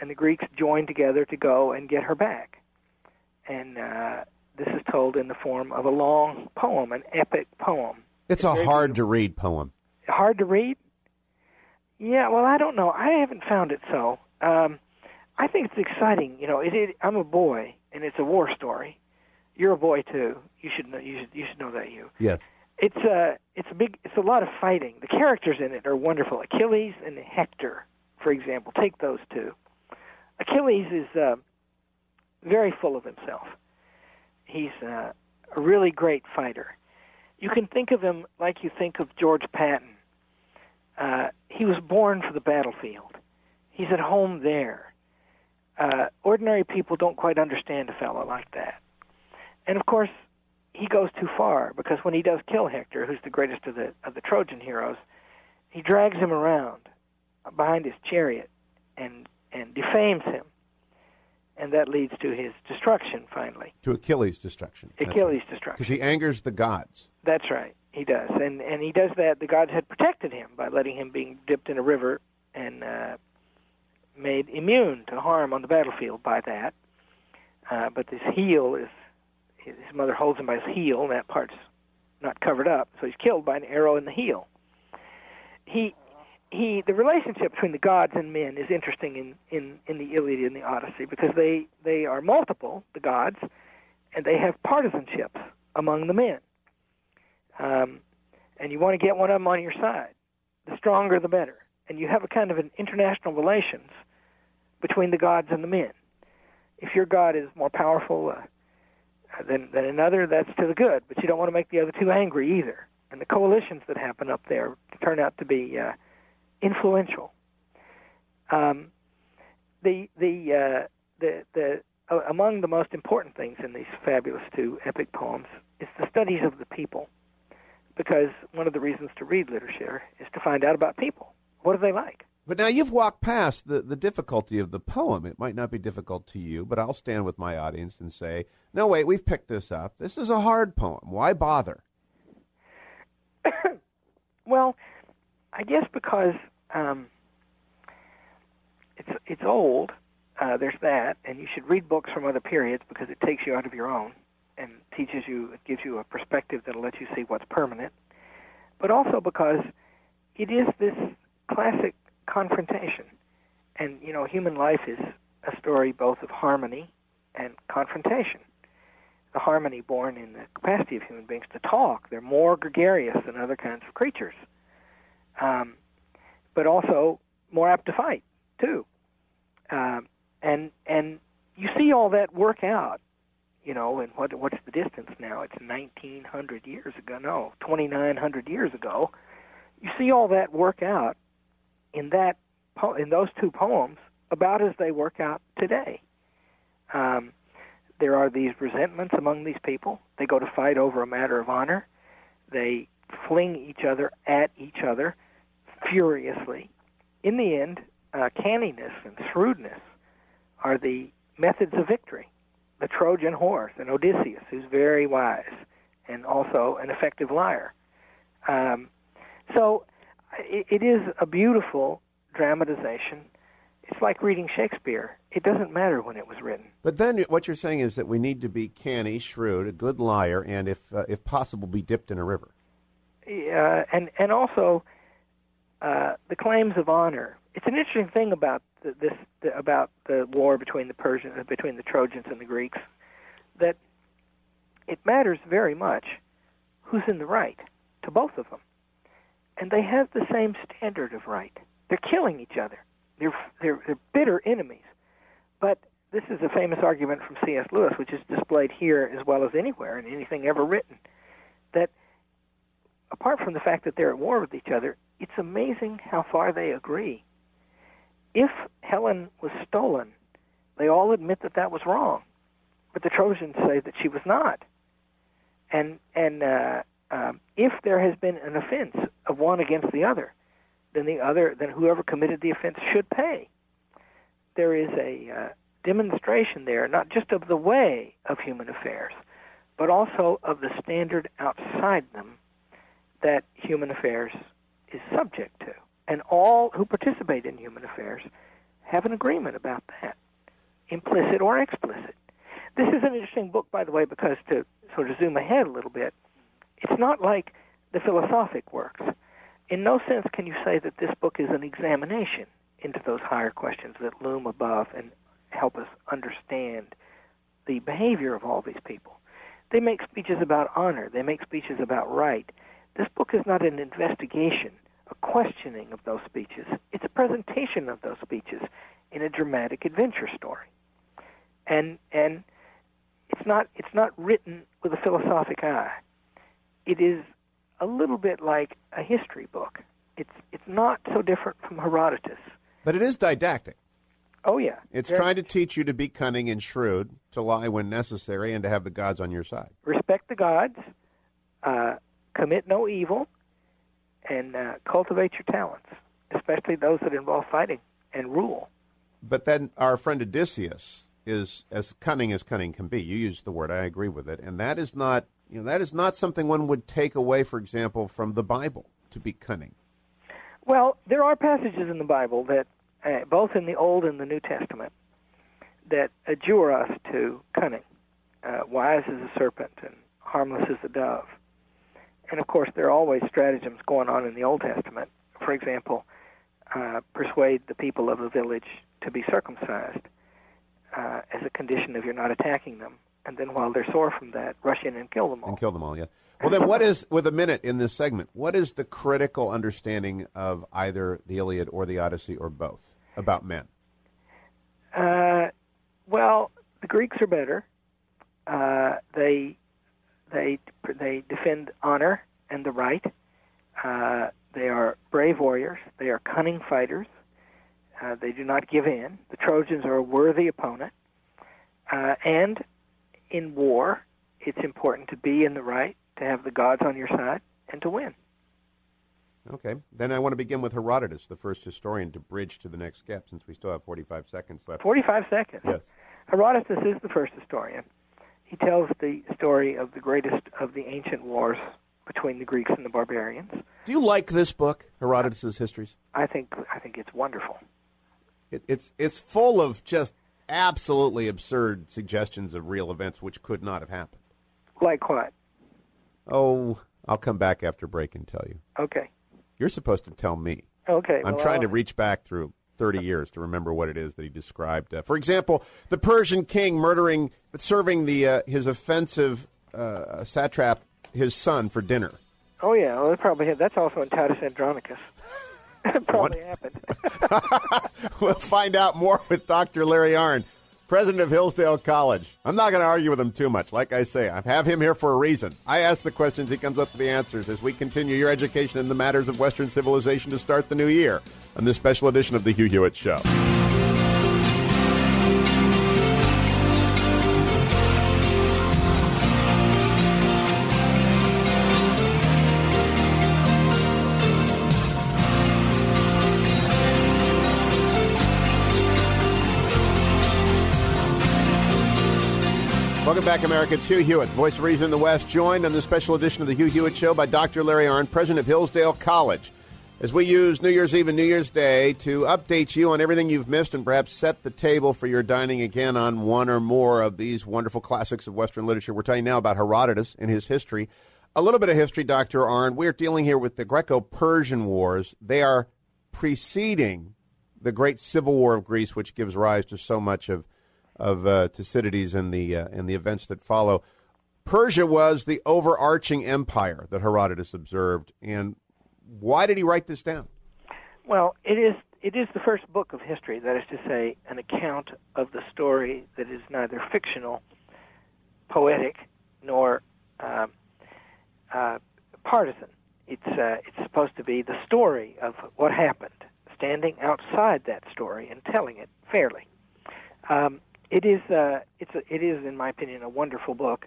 and the Greeks join together to go and get her back. And uh, this is told in the form of a long poem, an epic poem. It's, it's a hard to read poem. Hard to read? Yeah, well, I don't know. I haven't found it so. Um, I think it's exciting. You know, it, it, I'm a boy, and it's a war story. You're a boy too. You should know. You should. You should know that. You. Yes it's a it's a big it's a lot of fighting. The characters in it are wonderful. Achilles and Hector, for example, take those two. Achilles is uh, very full of himself. He's uh, a really great fighter. You can think of him like you think of George Patton. Uh, he was born for the battlefield. He's at home there. Uh, ordinary people don't quite understand a fellow like that. And of course, he goes too far because when he does kill Hector, who's the greatest of the of the Trojan heroes, he drags him around behind his chariot and and defames him, and that leads to his destruction finally. To Achilles' destruction. Achilles' right. destruction. Because he angers the gods. That's right. He does, and and he does that. The gods had protected him by letting him being dipped in a river and uh, made immune to harm on the battlefield by that. Uh, but this heel is his mother holds him by his heel, and that part's not covered up, so he's killed by an arrow in the heel. He he the relationship between the gods and men is interesting in in in the Iliad and the Odyssey because they they are multiple the gods and they have partisanships among the men. Um, and you want to get one of them on your side. The stronger, the better. And you have a kind of an international relations between the gods and the men. If your god is more powerful, uh, than than another, that's to the good. But you don't want to make the other two angry either. And the coalitions that happen up there turn out to be uh, influential. Um, the the uh, the the uh, among the most important things in these fabulous two epic poems is the studies of the people, because one of the reasons to read literature is to find out about people. What are they like? But now you've walked past the, the difficulty of the poem. It might not be difficult to you, but I'll stand with my audience and say, no, wait, we've picked this up. This is a hard poem. Why bother? *coughs* well, I guess because um, it's it's old. Uh, there's that, and you should read books from other periods because it takes you out of your own and teaches you, it gives you a perspective that'll let you see what's permanent. But also because it is this classic confrontation, and you know, human life is a story both of harmony and confrontation. The harmony born in the capacity of human beings to talk. They're more gregarious than other kinds of creatures, um, but also more apt to fight too. Um, and and you see all that work out, you know. And what what's the distance now? It's 1900 years ago. No, 2900 years ago. You see all that work out in that in those two poems about as they work out today. Um, there are these resentments among these people. They go to fight over a matter of honor. They fling each other at each other furiously. In the end, uh, canniness and shrewdness are the methods of victory. The Trojan horse and Odysseus, who's very wise and also an effective liar. Um, so it, it is a beautiful dramatization. It's like reading Shakespeare. It doesn't matter when it was written. But then what you're saying is that we need to be canny, shrewd, a good liar, and if uh, if possible, be dipped in a river. Uh, and and also uh, the claims of honor. It's an interesting thing about the, this the, about the war between the Persians, uh, between the Trojans and the Greeks, that it matters very much who's in the right to both of them, and they have the same standard of right. They're killing each other. They're they're, they're bitter enemies, but this is a famous argument from C.S. Lewis, which is displayed here as well as anywhere in anything ever written, that apart from the fact that they're at war with each other, it's amazing how far they agree. If Helen was stolen, they all admit that that was wrong, but the Trojans say that she was not. And and uh, um, if there has been an offense of one against the other, then the other, then whoever committed the offense should pay. There is a uh, demonstration there, not just of the way of human affairs, but also of the standard outside them that human affairs is subject to. And all who participate in human affairs have an agreement about that, implicit or explicit. This is an interesting book, by the way, because to sort of zoom ahead a little bit, it's not like the philosophic works. In no sense can you say that this book is an examination into those higher questions that loom above and help us understand the behavior of all these people. They make speeches about honor, they make speeches about right, this book is not an investigation, a questioning of those speeches. It's a presentation of those speeches in a dramatic adventure story. And and it's not it's not written with a philosophic eye. It is a little bit like a history book. It's it's not so different from Herodotus. But it is didactic. Oh yeah. It's trying to teach you to be cunning and shrewd, to lie when necessary, and to have the gods on your side. Respect the gods. Commit no evil, and uh, cultivate your talents, especially those that involve fighting and rule. But then our friend Odysseus is as cunning as cunning can be. You used the word, I agree with it, and that is not you know that is not something one would take away, for example, from the Bible to be cunning. Well, there are passages in the Bible that, uh, both in the Old and the New Testament, that adjure us to cunning, uh, wise as a serpent and harmless as a dove and of course, there are always stratagems going on in the Old Testament. For example, uh, persuade the people of a village to be circumcised uh, as a condition of you're not attacking them, and then while they're sore from that, rush in and kill them all. And kill them all, yeah. Well, then, what is with a minute in this segment? What is the critical understanding of either the Iliad or the Odyssey or both about men? Uh, well, the Greeks are better. Uh, they they they defend honor and the right. Uh, they are brave warriors. They are cunning fighters. Uh, they do not give in. The Trojans are a worthy opponent. Uh, and in war, it's important to be in the right, to have the gods on your side, and to win. Okay. Then I want to begin with Herodotus, the first historian, to bridge to the next step, since we still have 45 seconds left. 45 seconds. Yes. Herodotus is the first historian. He tells the story of the greatest of the ancient wars between the Greeks and the barbarians. Do you like this book, Herodotus' Histories? I think I think it's wonderful. It, it's it's full of just absolutely absurd suggestions of real events which could not have happened. Like what? Oh, I'll come back after break and tell you. Okay. You're supposed to tell me. Okay. I'm well, trying to I'll- reach back through 30 years to remember what it is that he described. Uh, for example, the Persian king murdering, serving the uh, his offensive uh, satrap his son for dinner. Oh yeah, well, it probably that's also in Titus Andronicus. *laughs* probably happened. *laughs* we'll find out more with Dr. Larry Arnn, president of Hillsdale College. I'm not going to argue with him too much. Like I say, I have him here for a reason. I ask the questions, he comes up with the answers as we continue your education in the matters of Western civilization to start the new year on this special edition of the Hugh Hewitt Show. Back, America. It's Hugh Hewitt, voice of reason in the West, joined on this special edition of the Hugh Hewitt Show by Dr. Larry Arnn, president of Hillsdale College. As we use New Year's Eve and New Year's Day to update you on everything you've missed and perhaps set the table for your dining again on one or more of these wonderful classics of Western literature, we're telling you now about Herodotus and his history. A little bit of history, Dr. Arnn. We're dealing here with the Greco Persian Wars. They are preceding the great civil war of Greece, which gives rise to so much of of uh, Thucydides and the uh, and the events that follow. Persia was the overarching empire that Herodotus observed, and why did he write this down? Well, it is it is the first book of history, that is to say, an account of the story that is neither fictional, poetic, nor uh, uh, partisan. It's uh, it's supposed to be the story of what happened, standing outside that story and telling it fairly. Um, it is uh, it's a, it is, in my opinion, a wonderful book,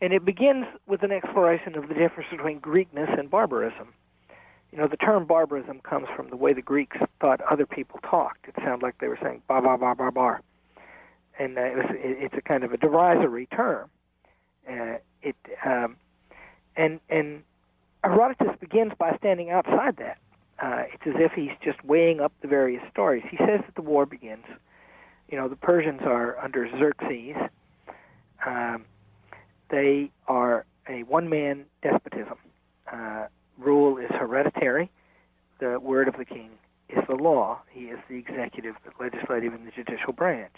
and it begins with an exploration of the difference between Greekness and barbarism. You know, the term barbarism comes from the way the Greeks thought other people talked. It sounded like they were saying "bar bar bar bar bar," and uh, it was, it, it's a kind of a derisory term. Uh, it um, and and Herodotus begins by standing outside that. Uh, it's as if he's just weighing up the various stories. He says that the war begins. You know, the Persians are under Xerxes. Um, they are a one-man despotism. Uh, rule is hereditary. The word of the king is the law. He is the executive, the legislative, and the judicial branch.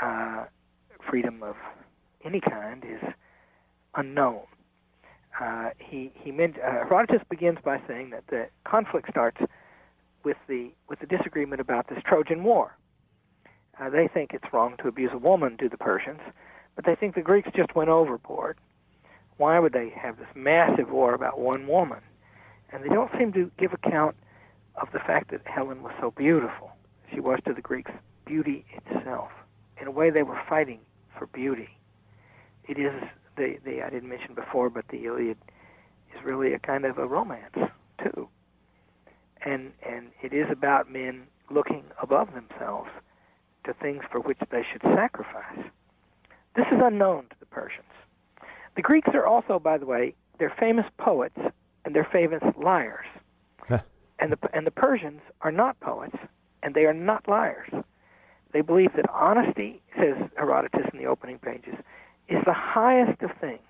Uh, freedom of any kind is unknown. Uh, he he meant uh, Herodotus begins by saying that the conflict starts with the with the disagreement about this Trojan War. Uh, they think it's wrong to abuse a woman to the Persians, but they think the Greeks just went overboard. Why would they have this massive war about one woman? And they don't seem to give account of the fact that Helen was so beautiful. She was to the Greeks beauty itself. In a way, they were fighting for beauty. It is the the I didn't mention before, but the Iliad is really a kind of a romance too, and and it is about men looking above themselves to things for which they should sacrifice. This is unknown to the Persians. The Greeks are also, by the way, they're famous poets and they're famous liars. and the and the Persians are not poets and they are not liars. They believe that honesty, says Herodotus in the opening pages, is the highest of things.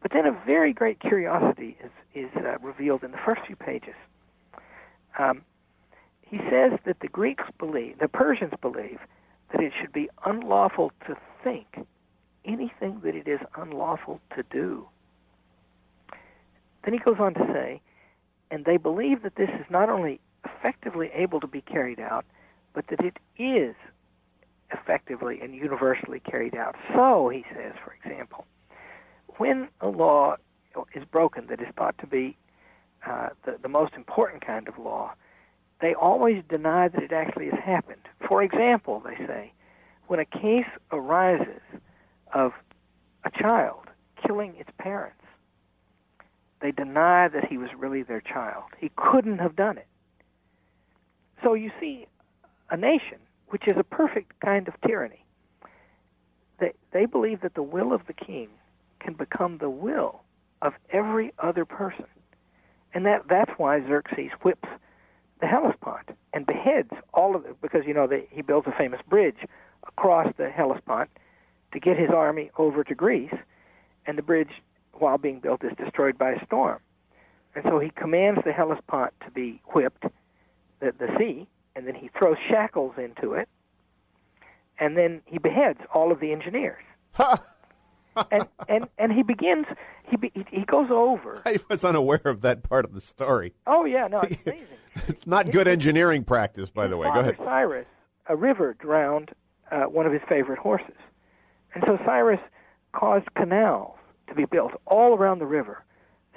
But then a very great curiosity is is uh, revealed in the first few pages. Um, he says that the Greeks believe, the Persians believe, that it should be unlawful to think anything that it is unlawful to do. Then he goes on to say, and they believe that this is not only effectively able to be carried out, but that it is effectively and universally carried out. So, he says, for example, when a law is broken that is thought to be uh, the, the most important kind of law, they always deny that it actually has happened. For example, they say, when a case arises of a child killing its parents, They deny that he was really their child. He couldn't have done it. So you see, a nation, which is a perfect kind of tyranny, they, they believe that the will of the king can become the will of every other person. And that, that's why Xerxes whips the Hellespont and beheads all of it, because, you know, they, he builds a famous bridge across the Hellespont to get his army over to Greece, and the bridge, while being built, is destroyed by a storm. And so he commands the Hellespont to be whipped, the, the sea, and then he throws shackles into it, and then he beheads all of the engineers. And and and he begins. He be, he goes over. *laughs* I was unaware of that part of the story. Oh yeah, no, it's *laughs* amazing. it's not good engineering practice, by the way. Go ahead. Cyrus, a river drowned uh, one of his favorite horses, and so Cyrus caused canals to be built all around the river,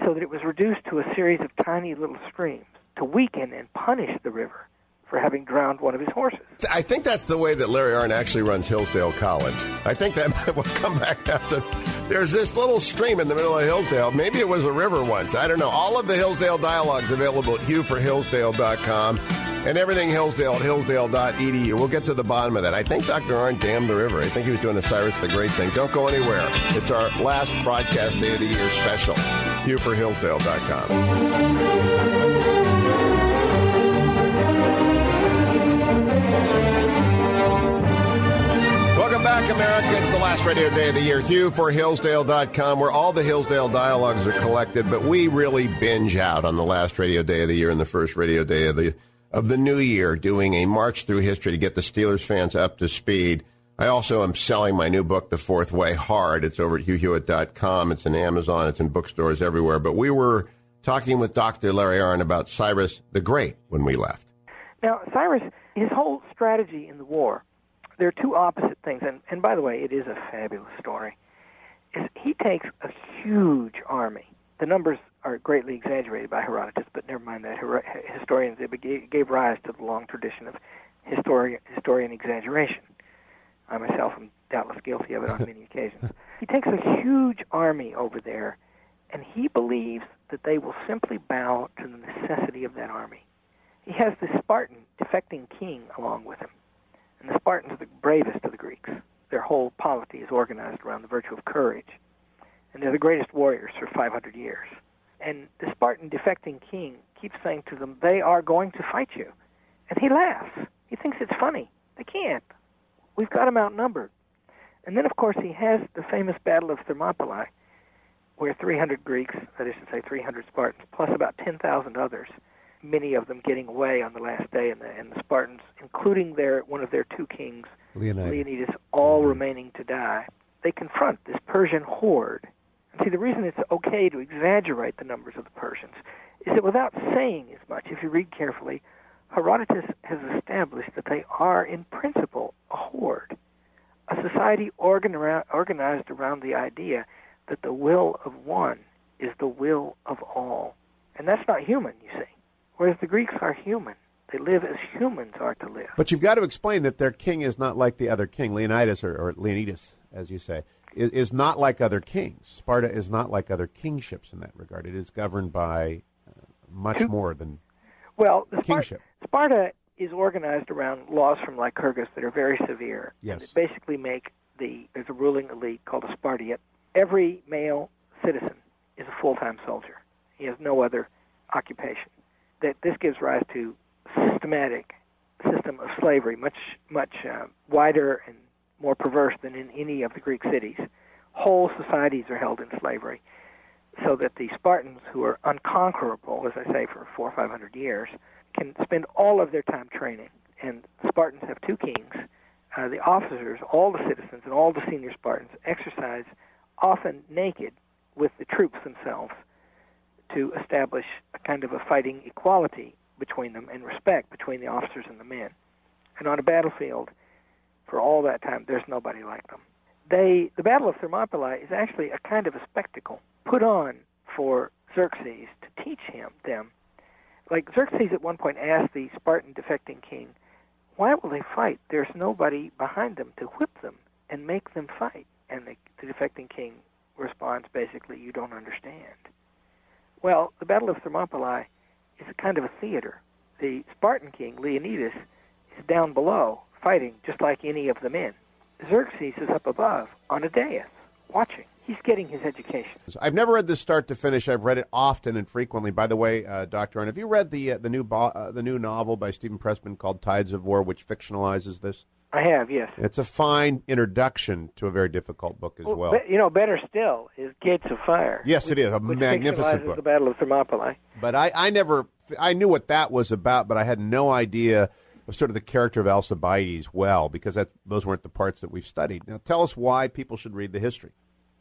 so that it was reduced to a series of tiny little streams to weaken and punish the river for having drowned one of his horses. I think that's the way that Larry Arnn actually runs Hillsdale College. I think that *laughs* will come back after. There's this little stream in the middle of Hillsdale. Maybe it was a river once. I don't know. All of the Hillsdale dialogues available at hughforhillsdale.com and everything Hillsdale at hillsdale.edu. We'll get to the bottom of that. I think Dr. Arnn dammed the river. I think he was doing a Cyrus the Great thing. Don't go anywhere. It's our last broadcast day of the year special. hughforhillsdale.com. Welcome back, America. It's the last radio day of the year. Hugh for Hillsdale.com, where all the Hillsdale dialogues are collected, but we really binge out on the last radio day of the year and the first radio day of the of the new year, doing a march through history to get the Steelers fans up to speed. I also am selling my new book, The Fourth Way Hard. It's over at hughhewitt.com. It's in Amazon. It's in bookstores everywhere. But we were talking with Dr. Larry Arnn about Cyrus the Great when we left. Now, Cyrus, his whole strategy in the war there are two opposite things, and, and by the way, it is a fabulous story. Is he takes a huge army. The numbers are greatly exaggerated by Herodotus, but never mind that. Historians it gave rise to the long tradition of historian, historian exaggeration. I myself am doubtless guilty of it on *laughs* many occasions. He takes a huge army over there, and he believes that they will simply bow to the necessity of that army. He has the Spartan defecting king along with him. And the Spartans are the bravest of the Greeks. Their whole polity is organized around the virtue of courage. And they're the greatest warriors for 500 years. And the Spartan defecting king keeps saying to them, They are going to fight you. And he laughs. He thinks it's funny. They can't. We've got them outnumbered. And then, of course, he has the famous Battle of Thermopylae, where 300 Greeks, that is to say 300 Spartans, plus about 10,000 others, many of them getting away on the last day, and the, and the Spartans, including their one of their two kings, Leonidas, Leonidas all mm-hmm. remaining to die. They confront this Persian horde. And see, the reason it's okay to exaggerate the numbers of the Persians is that without saying as much, if you read carefully, Herodotus has established that they are, in principle, a horde, a society organ around, organized around the idea that the will of one is the will of all. And that's not human, you see. Whereas the Greeks are human. They live as humans are to live. But you've got to explain that their king is not like the other king. Leonidas, or, or Leonidas, as you say, is, is, not like other kings. Sparta is not like other kingships in that regard. It is governed by uh, much more than well, the kingship. Sparta is organized around laws from Lycurgus that are very severe. Yes. That basically make the there's a ruling elite called a Spartiate. Every male citizen is a full-time soldier. He has no other occupation that this gives rise to systematic system of slavery, much much uh, wider and more perverse than in any of the Greek cities. Whole societies are held in slavery, so that the Spartans, who are unconquerable, as I say, for four or five hundred years, can spend all of their time training. And Spartans have two kings. Uh, the officers, all the citizens, and all the senior Spartans exercise often naked with the troops themselves to establish a kind of a fighting equality between them and respect between the officers and the men. And on a battlefield, for all that time, there's nobody like them. They, the Battle of Thermopylae is actually a kind of a spectacle put on for Xerxes to teach him them. Like Xerxes at one point asked the Spartan defecting king, "Why will they fight? There's nobody behind them to whip them and make them fight." And the, the defecting king responds basically, "You don't understand." Well, the Battle of Thermopylae is a kind of a theater. The Spartan king, Leonidas, is down below, fighting just like any of the men. Xerxes is up above on a dais, watching. He's getting his education. I've never read this start to finish. I've read it often and frequently. By the way, uh, Doctor, Arnn have you read the uh, the new bo- uh, the new novel by Stephen Pressman called Tides of War, which fictionalizes this? I have, yes. It's a fine introduction to a very difficult book as well. Be, you know, better still is Gates of Fire. Yes, which, it is a magnificent book. The Battle of Thermopylae. But I, I never, I knew what that was about, but I had no idea of sort of the character of Alcibiades well, because that, those weren't the parts that we've studied. Now, tell us why people should read the history.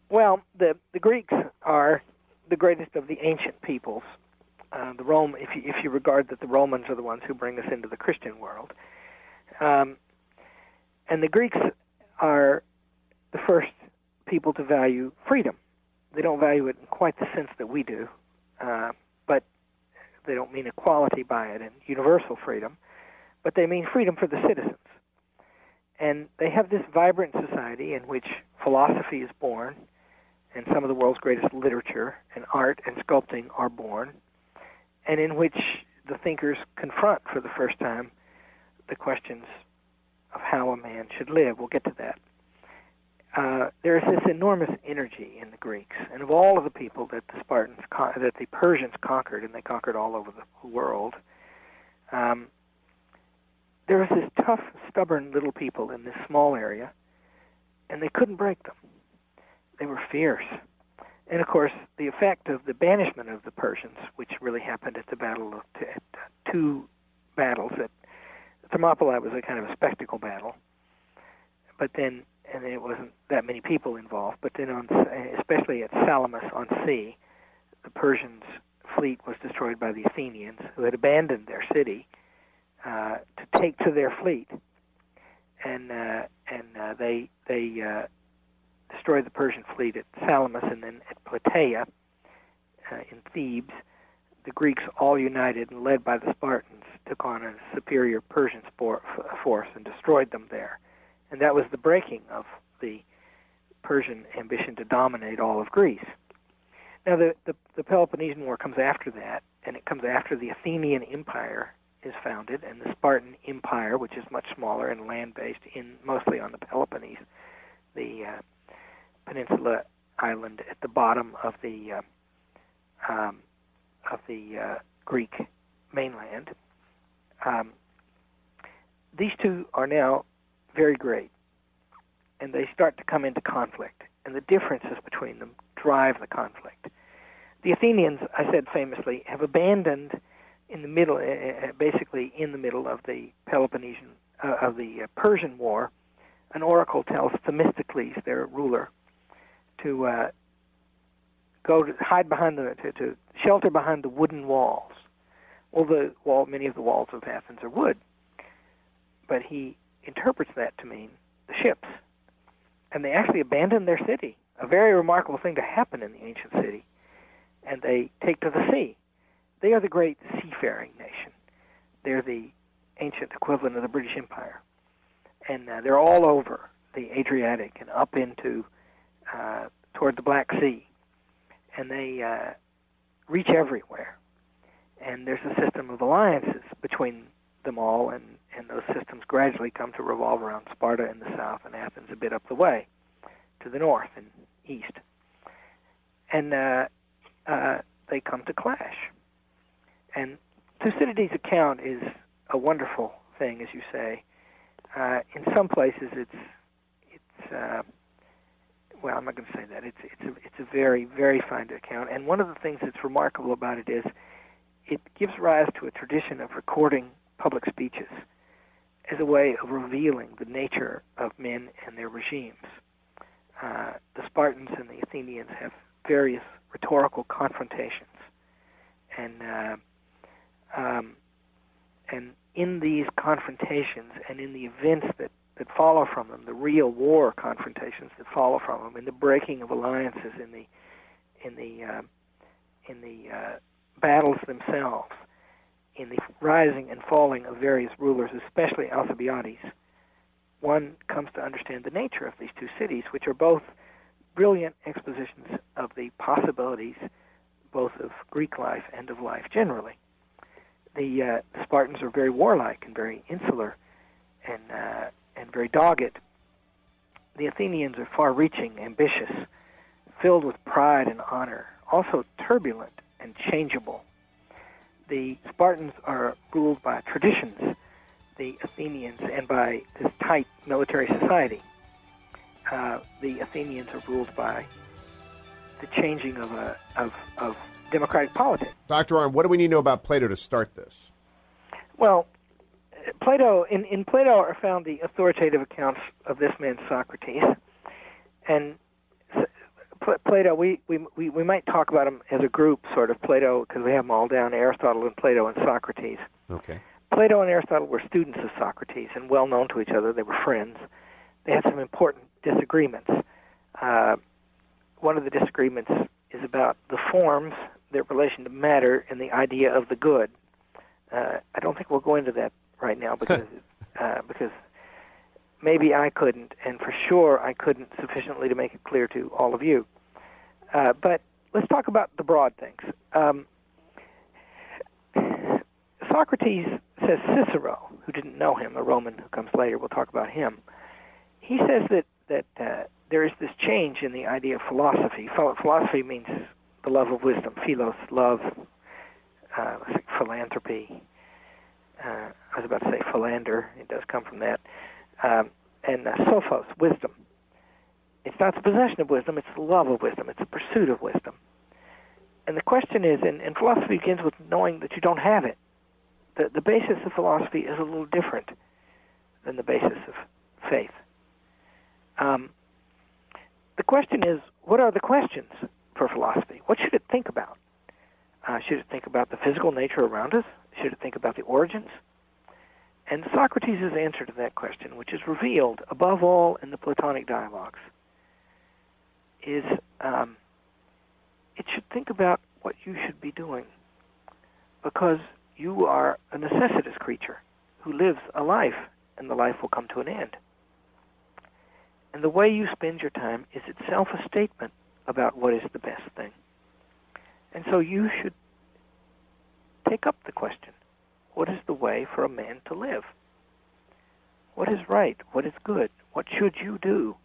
Well, the the Greeks are the greatest of the ancient peoples. Uh, the Rome, if you, if you regard that the Romans are the ones who bring us into the Christian world, um, and the Greeks are the first people to value freedom. They don't value it in quite the sense that we do, uh, but they don't mean equality by it and universal freedom, but they mean freedom for the citizens. And they have this vibrant society in which philosophy is born, and some of the world's greatest literature and art and sculpting are born, and in which the thinkers confront for the first time the questions of how a man should live. We'll get to that. Uh, there is this enormous energy in the Greeks, and of all of the people that the Spartans, con- that the Persians conquered, and they conquered all over the world, um, there was this tough, stubborn little people in this small area, and they couldn't break them. They were fierce. And of course, the effect of the banishment of the Persians, which really happened at the battle of t- two battles at Thermopylae was a kind of a spectacle battle, but then and it wasn't that many people involved. But then on especially at Salamis on sea, the Persians' fleet was destroyed by the Athenians, who had abandoned their city uh, to take to their fleet, and uh, and uh, they they uh, destroyed the Persian fleet at Salamis and then at Plataea uh, in Thebes. The Greeks all united and led by the Spartans took on a superior Persian force and destroyed them there. And that was the breaking of the Persian ambition to dominate all of Greece. Now, the, the, the Peloponnesian War comes after that, and it comes after the Athenian Empire is founded, and the Spartan Empire, which is much smaller and land-based, in mostly on the Peloponnese, the uh, peninsula island at the bottom of the uh, um, of the uh, Greek mainland, um, these two are now very great, and they start to come into conflict, and the differences between them drive the conflict. The Athenians, I said famously, have abandoned in the middle, uh, basically in the middle of the Peloponnesian, uh, of the uh, Persian War, an oracle tells Themistocles, their ruler, to uh, go to hide behind the to, to shelter behind the wooden walls well, the wall, many of the walls of Athens are wood, but he interprets that to mean the ships, and they actually abandon their city. A very remarkable thing to happen in the ancient city, and they take to the sea. They are the great seafaring nation. They're the ancient equivalent of the British Empire, and uh, they're all over the Adriatic and up into uh, toward the Black Sea, and they uh, reach everywhere and there's a system of alliances between them all, and, and those systems gradually come to revolve around Sparta in the south and Athens a bit up the way to the north and east. And uh, uh, they come to clash. And Thucydides' account is a wonderful thing, as you say. Uh, in some places, it's it's uh, well, I'm not going to say that. It's it's a it's a very very fine account. And one of the things that's remarkable about it is it gives rise to a tradition of recording public speeches as a way of revealing the nature of men and their regimes. Uh, the Spartans and the Athenians have various rhetorical confrontations, and uh, um, and in these confrontations and in the events that, that follow from them, the real war confrontations that follow from them, and the breaking of alliances in the in the uh, in the uh, battles themselves in the rising and falling of various rulers, especially Alcibiades, one comes to understand the nature of these two cities, which are both brilliant expositions of the possibilities both of Greek life and of life generally. The, uh, the Spartans are very warlike and very insular and uh, and very dogged. The Athenians are far-reaching, ambitious, filled with pride and honor, also turbulent and changeable. The Spartans are ruled by traditions, the Athenians, and by this tight military society. Uh, the Athenians are ruled by the changing of a of, of democratic politics. Dr. Arnn, what do we need to know about Plato to start this? Well, Plato in, in Plato are found the authoritative accounts of this man Socrates, and Plato we, we we we might talk about him as a group, sort of Plato, because we have them all down: Aristotle and Plato and Socrates. Okay. Plato and Aristotle were students of Socrates and well known to each other. They were friends. They had some important disagreements. Uh, one of the disagreements is about the forms, their relation to matter, and the idea of the good. Uh, I don't think we'll go into that right now because *laughs* uh, because maybe I couldn't, and for sure I couldn't sufficiently to make it clear to all of you. Uh, but let's talk about the broad things. Um, Socrates says Cicero, who didn't know him, a Roman who comes later, we'll talk about him. He says that that uh, there is this change in the idea of philosophy. Philosophy means the love of wisdom, philos, love, uh, philanthropy, uh, I was about to say philander. It does come from that. Um, and uh, sophos, wisdom. It's not the possession of wisdom, it's the love of wisdom, it's the pursuit of wisdom. And the question is, and, and philosophy begins with knowing that you don't have it. The, the basis of philosophy is a little different than the basis of faith. Um, the question is, what are the questions for philosophy? What should it think about? Uh, should it think about the physical nature around us? Should think about the origins? And Socrates' answer to that question, which is revealed above all in the Platonic dialogues, is um, it should think about what you should be doing because you are a necessitous creature who lives a life and the life will come to an end. And the way you spend your time is itself a statement about what is the best thing. And so you should take up the question what is the way for a man to live? What is right? What is good? What should you do?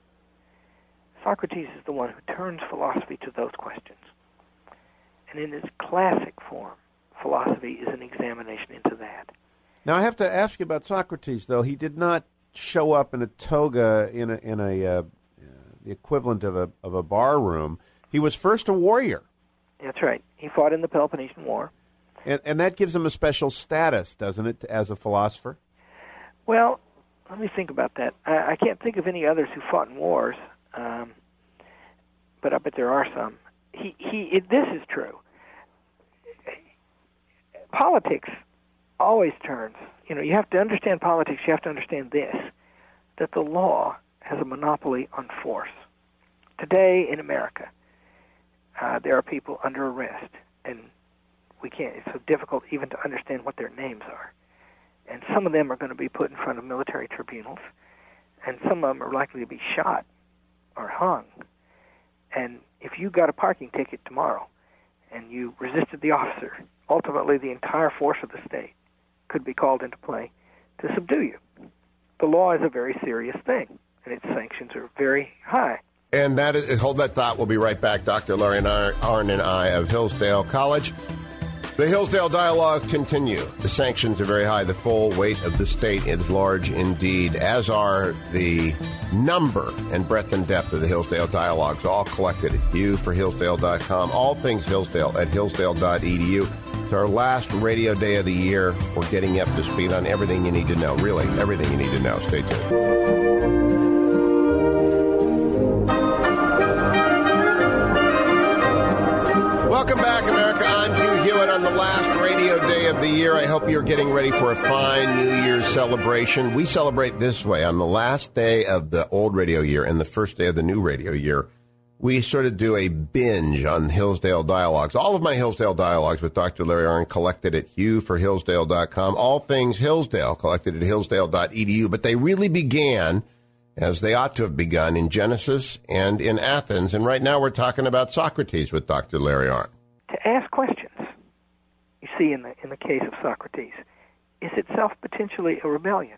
Socrates is the one who turns philosophy to those questions. And in its classic form, philosophy is an examination into that. Now, I have to ask you about Socrates, though. He did not show up in a toga in a, in a uh, the equivalent of a of a bar room. He was first a warrior. That's right. He fought in the Peloponnesian War. And, and that gives him a special status, doesn't it, as a philosopher? Well, let me think about that. I, I can't think of any others who fought in wars, um, but I bet there are some. He, he, it, this is true. Politics always turns. You know, you have to understand politics. You have to understand this: that the law has a monopoly on force. Today in America, uh, there are people under arrest, and we can't. It's so difficult even to understand what their names are. And some of them are going to be put in front of military tribunals, and some of them are likely to be shot or hung. And if you got a parking ticket tomorrow and you resisted the officer, ultimately the entire force of the state could be called into play to subdue you. The law is a very serious thing, and its sanctions are very high. And that is, hold that thought. We'll be right back. Dr. Larry Arnn and I of Hillsdale College. The Hillsdale dialogue continue. The sanctions are very high. The full weight of the state is large indeed, as are the number and breadth and depth of the Hillsdale dialogues, all collected at hughforhillsdale.com. All things Hillsdale at hillsdale.edu. It's our last radio day of the year. We're getting up to speed on everything you need to know. Really, everything you need to know. Stay tuned. Welcome back, America. I'm Hugh Hewitt on the last radio day of the year. I hope you're getting ready for a fine New Year's celebration. We celebrate this way on the last day of the old radio year and the first day of the new radio year. We sort of do a binge on Hillsdale Dialogues. All of my Hillsdale Dialogues with Dr. Larry Arnn collected at hughforhillsdale.com. All things Hillsdale collected at hillsdale.edu. But they really began as they ought to have begun in Genesis and in Athens. And right now we're talking about Socrates with Dr. Larry Arnn. To ask questions, you see in the in the case of Socrates, is itself potentially a rebellion.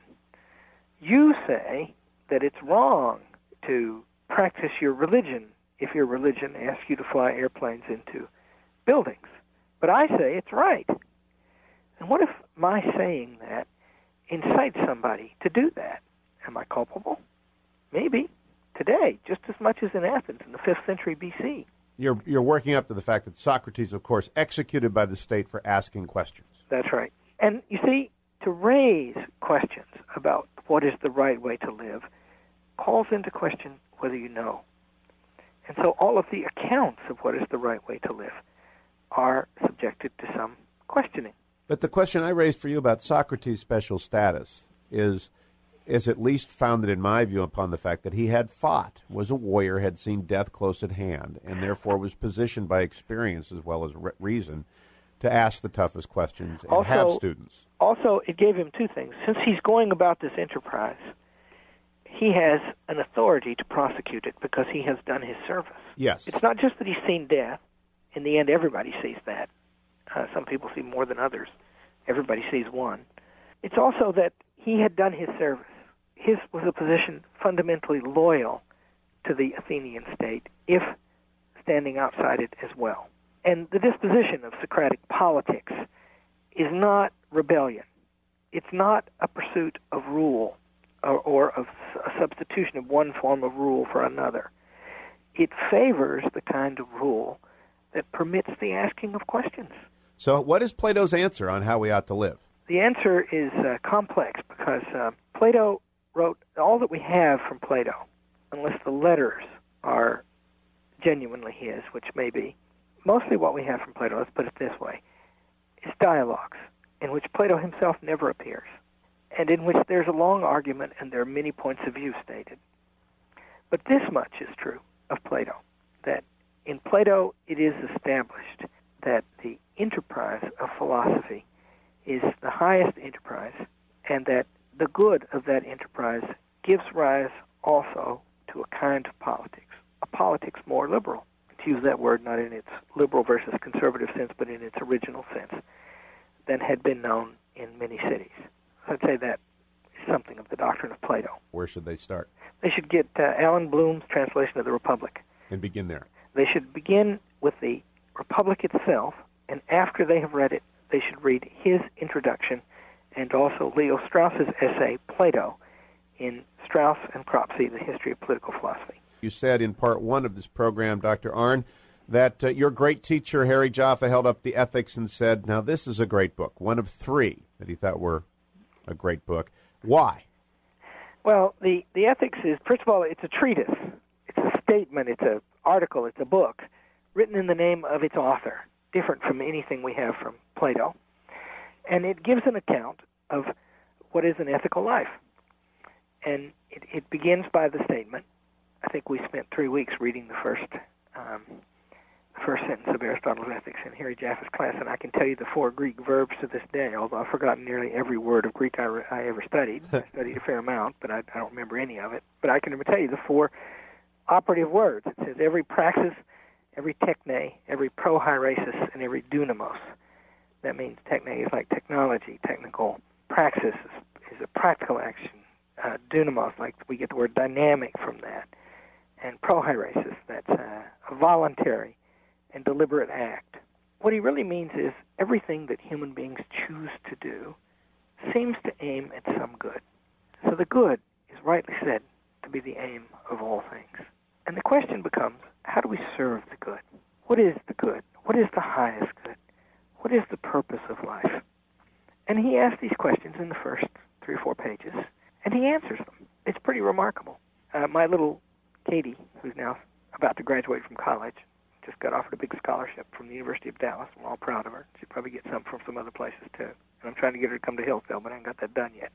You say that it's wrong to practice your religion if your religion asks you to fly airplanes into buildings. But I say it's right. And what if my saying that incites somebody to do that? Am I culpable? Maybe. Today, just as much as in Athens in the 5th century BC. You're, you're working up to the fact that Socrates, of course, executed by the state for asking questions. That's right. And you see, to raise questions about what is the right way to live calls into question whether you know. And so all of the accounts of what is the right way to live are subjected to some questioning. But the question I raised for you about Socrates' special status is is at least founded, in my view, upon the fact that he had fought, was a warrior, had seen death close at hand, and therefore was positioned by experience as well as re- reason to ask the toughest questions and also, have students. Also, it gave him two things. Since he's going about this enterprise, he has an authority to prosecute it because he has done his service. Yes. It's not just that he's seen death. In the end, everybody sees that. Uh, some people see more than others. Everybody sees one. It's also that he had done his service. His was a position fundamentally loyal to the Athenian state, if standing outside it as well. And the disposition of Socratic politics is not rebellion. It's not a pursuit of rule or, or of a substitution of one form of rule for another. It favors the kind of rule that permits the asking of questions. So, what is Plato's answer on how we ought to live? The answer is uh, complex because uh, Plato wrote all that we have from Plato, unless the letters are genuinely his, which may be. Mostly what we have from Plato, let's put it this way, is dialogues in which Plato himself never appears, and in which there's a long argument and there are many points of view stated. But this much is true of Plato that in Plato it is established that the enterprise of philosophy is the highest enterprise, and that the good of that enterprise gives rise also to a kind of politics, a politics more liberal. To use that word not in its liberal versus conservative sense, but in its original sense, than had been known in many cities. I'd say that is something of the doctrine of Plato. Where should they start? They should get uh, Allan Bloom's translation of the Republic. And begin there. They should begin with the Republic itself, and after they have read it, they should read his introduction and also Leo Strauss's essay, Plato, in Strauss and Cropsey, The History of Political Philosophy. You said in part one of this program, Dr. Arnn, that uh, your great teacher, Harry Jaffa, held up the ethics and said, Now, this is a great book, one of three that he thought were a great book. Why? Well, the, the ethics is, first of all, it's a treatise, it's a statement, it's an article, it's a book written in the name of its author, different from anything we have from Plato. And it gives an account of what is an ethical life. And it, it begins by the statement. I think we spent three weeks reading the first um, the first sentence of Aristotle's Ethics in Harry Jaffa's class, and I can tell you the four Greek verbs to this day, although I've forgotten nearly every word of Greek I, re- I ever studied. *laughs* I studied a fair amount, but I, I don't remember any of it. But I can tell you the four operative words. It says every praxis, every techne, every prohairesis, and every dunamis. That means techne is like technology, technical. Praxis is, is a practical action. Uh, dunamis, like we get the word dynamic from that. And prohairesis, that's uh, a voluntary and deliberate act. What he really means is everything that human beings choose to do seems to aim at some good. So the good is rightly said to be the aim of all things. And the question becomes how do we serve the good? What is the good? What is the highest good? What is the purpose of life? And he asks these questions in the first three or four pages, and he answers them. It's pretty remarkable. Uh, my little Katie, who's now about to graduate from college, just got offered a big scholarship from the University of Dallas. We're all proud of her. She'll probably get some from some other places too. And I'm trying to get her to come to Hillsdale, but I haven't got that done yet.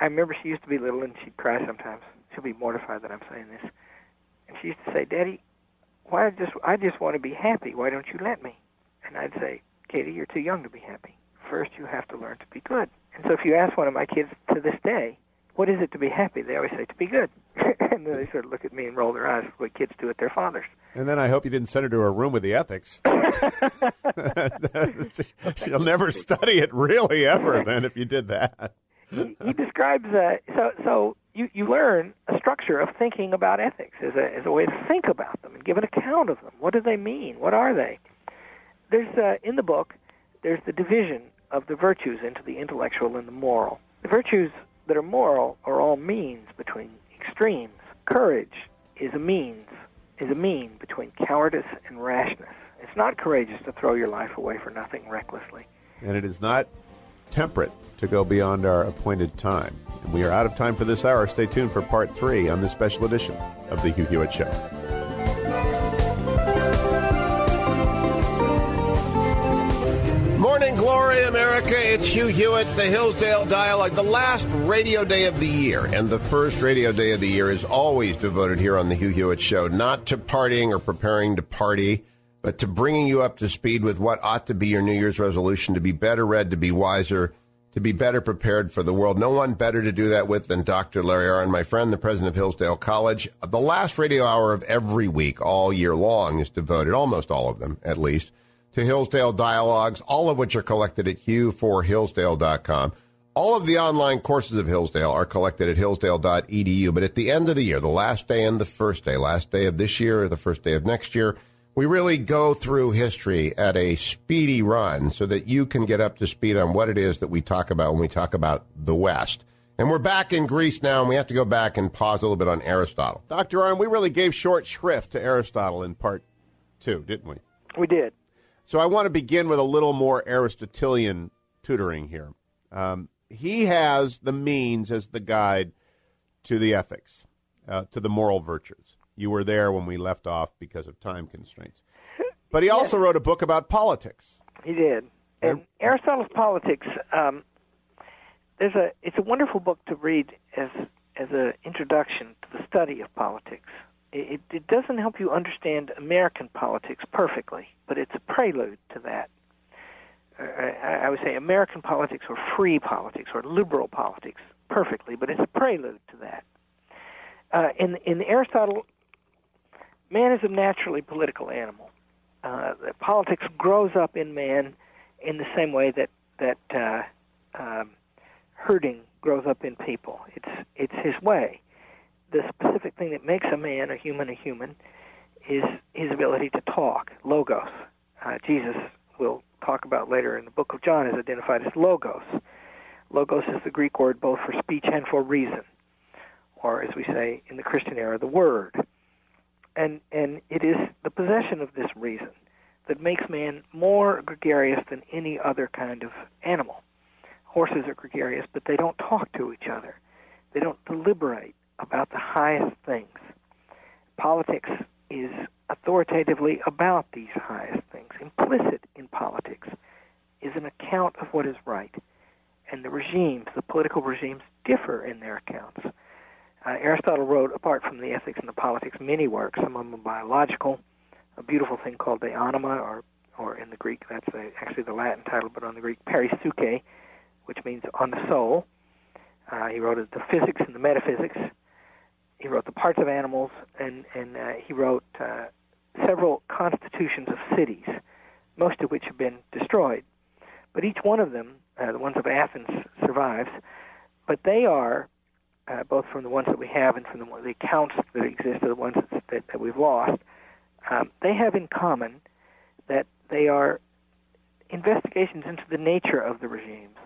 I remember she used to be little and she'd cry sometimes. She'll be mortified that I'm saying this. And she used to say, "Daddy, why just I just want to be happy. Why don't you let me?" And I'd say, "Katie, you're too young to be happy. First, you have to learn to be good." And so, if you ask one of my kids to this day, "What is it to be happy?" They always say, "To be good." *laughs* and then they sort of look at me and roll their eyes, what kids do at their fathers. And then I hope you didn't send her to her room with the ethics. *laughs* *laughs* She'll never study it really ever. Then if you did that, he, he describes uh, so so you you learn a structure of thinking about ethics as a as a way to think about them and give an account of them. What do they mean? What are they? There's uh, in the book there's the division of the virtues into the intellectual and the moral. The virtues that are moral are all means between extremes. Courage is a means is a mean between cowardice and rashness. It's not courageous to throw your life away for nothing recklessly. And it is not temperate to go beyond our appointed time. And we are out of time for this hour. Stay tuned for part three on this special edition of The Hugh Hewitt Show. America. It's Hugh Hewitt, the Hillsdale Dialogue, the last radio day of the year. And the first radio day of the year is always devoted here on the Hugh Hewitt Show, not to partying or preparing to party, but to bringing you up to speed with what ought to be your New Year's resolution to be better read, to be wiser, to be better prepared for the world. No one better to do that with than Dr. Larry Arnn, my friend, the president of Hillsdale College. The last radio hour of every week, all year long, is devoted, almost all of them at least, to Hillsdale Dialogues, all of which are collected at hugh4hillsdale.com. All of the online courses of Hillsdale are collected at hillsdale.edu. But at the end of the year, the last day and the first day, last day of this year or the first day of next year, we really go through history at a speedy run so that you can get up to speed on what it is that we talk about when we talk about the West. And we're back in Greece now, and we have to go back and pause a little bit on Aristotle. Dr. Arnn, we really gave short shrift to Aristotle in part two, didn't we? We did. So I want to begin with a little more Aristotelian tutoring here. Um, he has the means as the guide to the ethics, uh, to the moral virtues. You were there when we left off because of time constraints. But he also wrote a book about politics. He did. And Aristotle's Politics, um, there's a it's a wonderful book to read as as an introduction to the study of politics. It, it doesn't help you understand American politics perfectly, but it's a prelude to that. I, I would say American politics or free politics or liberal politics perfectly, but it's a prelude to that. Uh, in in Aristotle, man is a naturally political animal. Uh, politics grows up in man in the same way that that uh, um, herding grows up in people. It's it's his way the specific thing that makes a man, a human, a human, is his ability to talk, logos. Uh, Jesus will talk about later in the book of John is identified as logos. Logos is the Greek word both for speech and for reason, or as we say in the Christian era, the word. And and it is the possession of this reason that makes man more gregarious than any other kind of animal. Horses are gregarious, but they don't talk to each other. They don't deliberate about the highest things. Politics is authoritatively about these highest things. Implicit in politics is an account of what is right. And the regimes, the political regimes, differ in their accounts. Uh, Aristotle wrote, apart from the ethics and the politics, many works, some of them biological, a beautiful thing called De Anima, or, or in the Greek, that's a, actually the Latin title, but on the Greek, Peripsyche, which means on the soul. Uh, he wrote the physics and the metaphysics, he wrote the parts of animals, and and uh, he wrote uh, several constitutions of cities, most of which have been destroyed. But each one of them, uh, the ones of Athens, survives. But they are uh, both from the ones that we have and from the, the accounts that exist of the ones that, that, that we've lost. Um, they have in common that they are investigations into the nature of the regimes,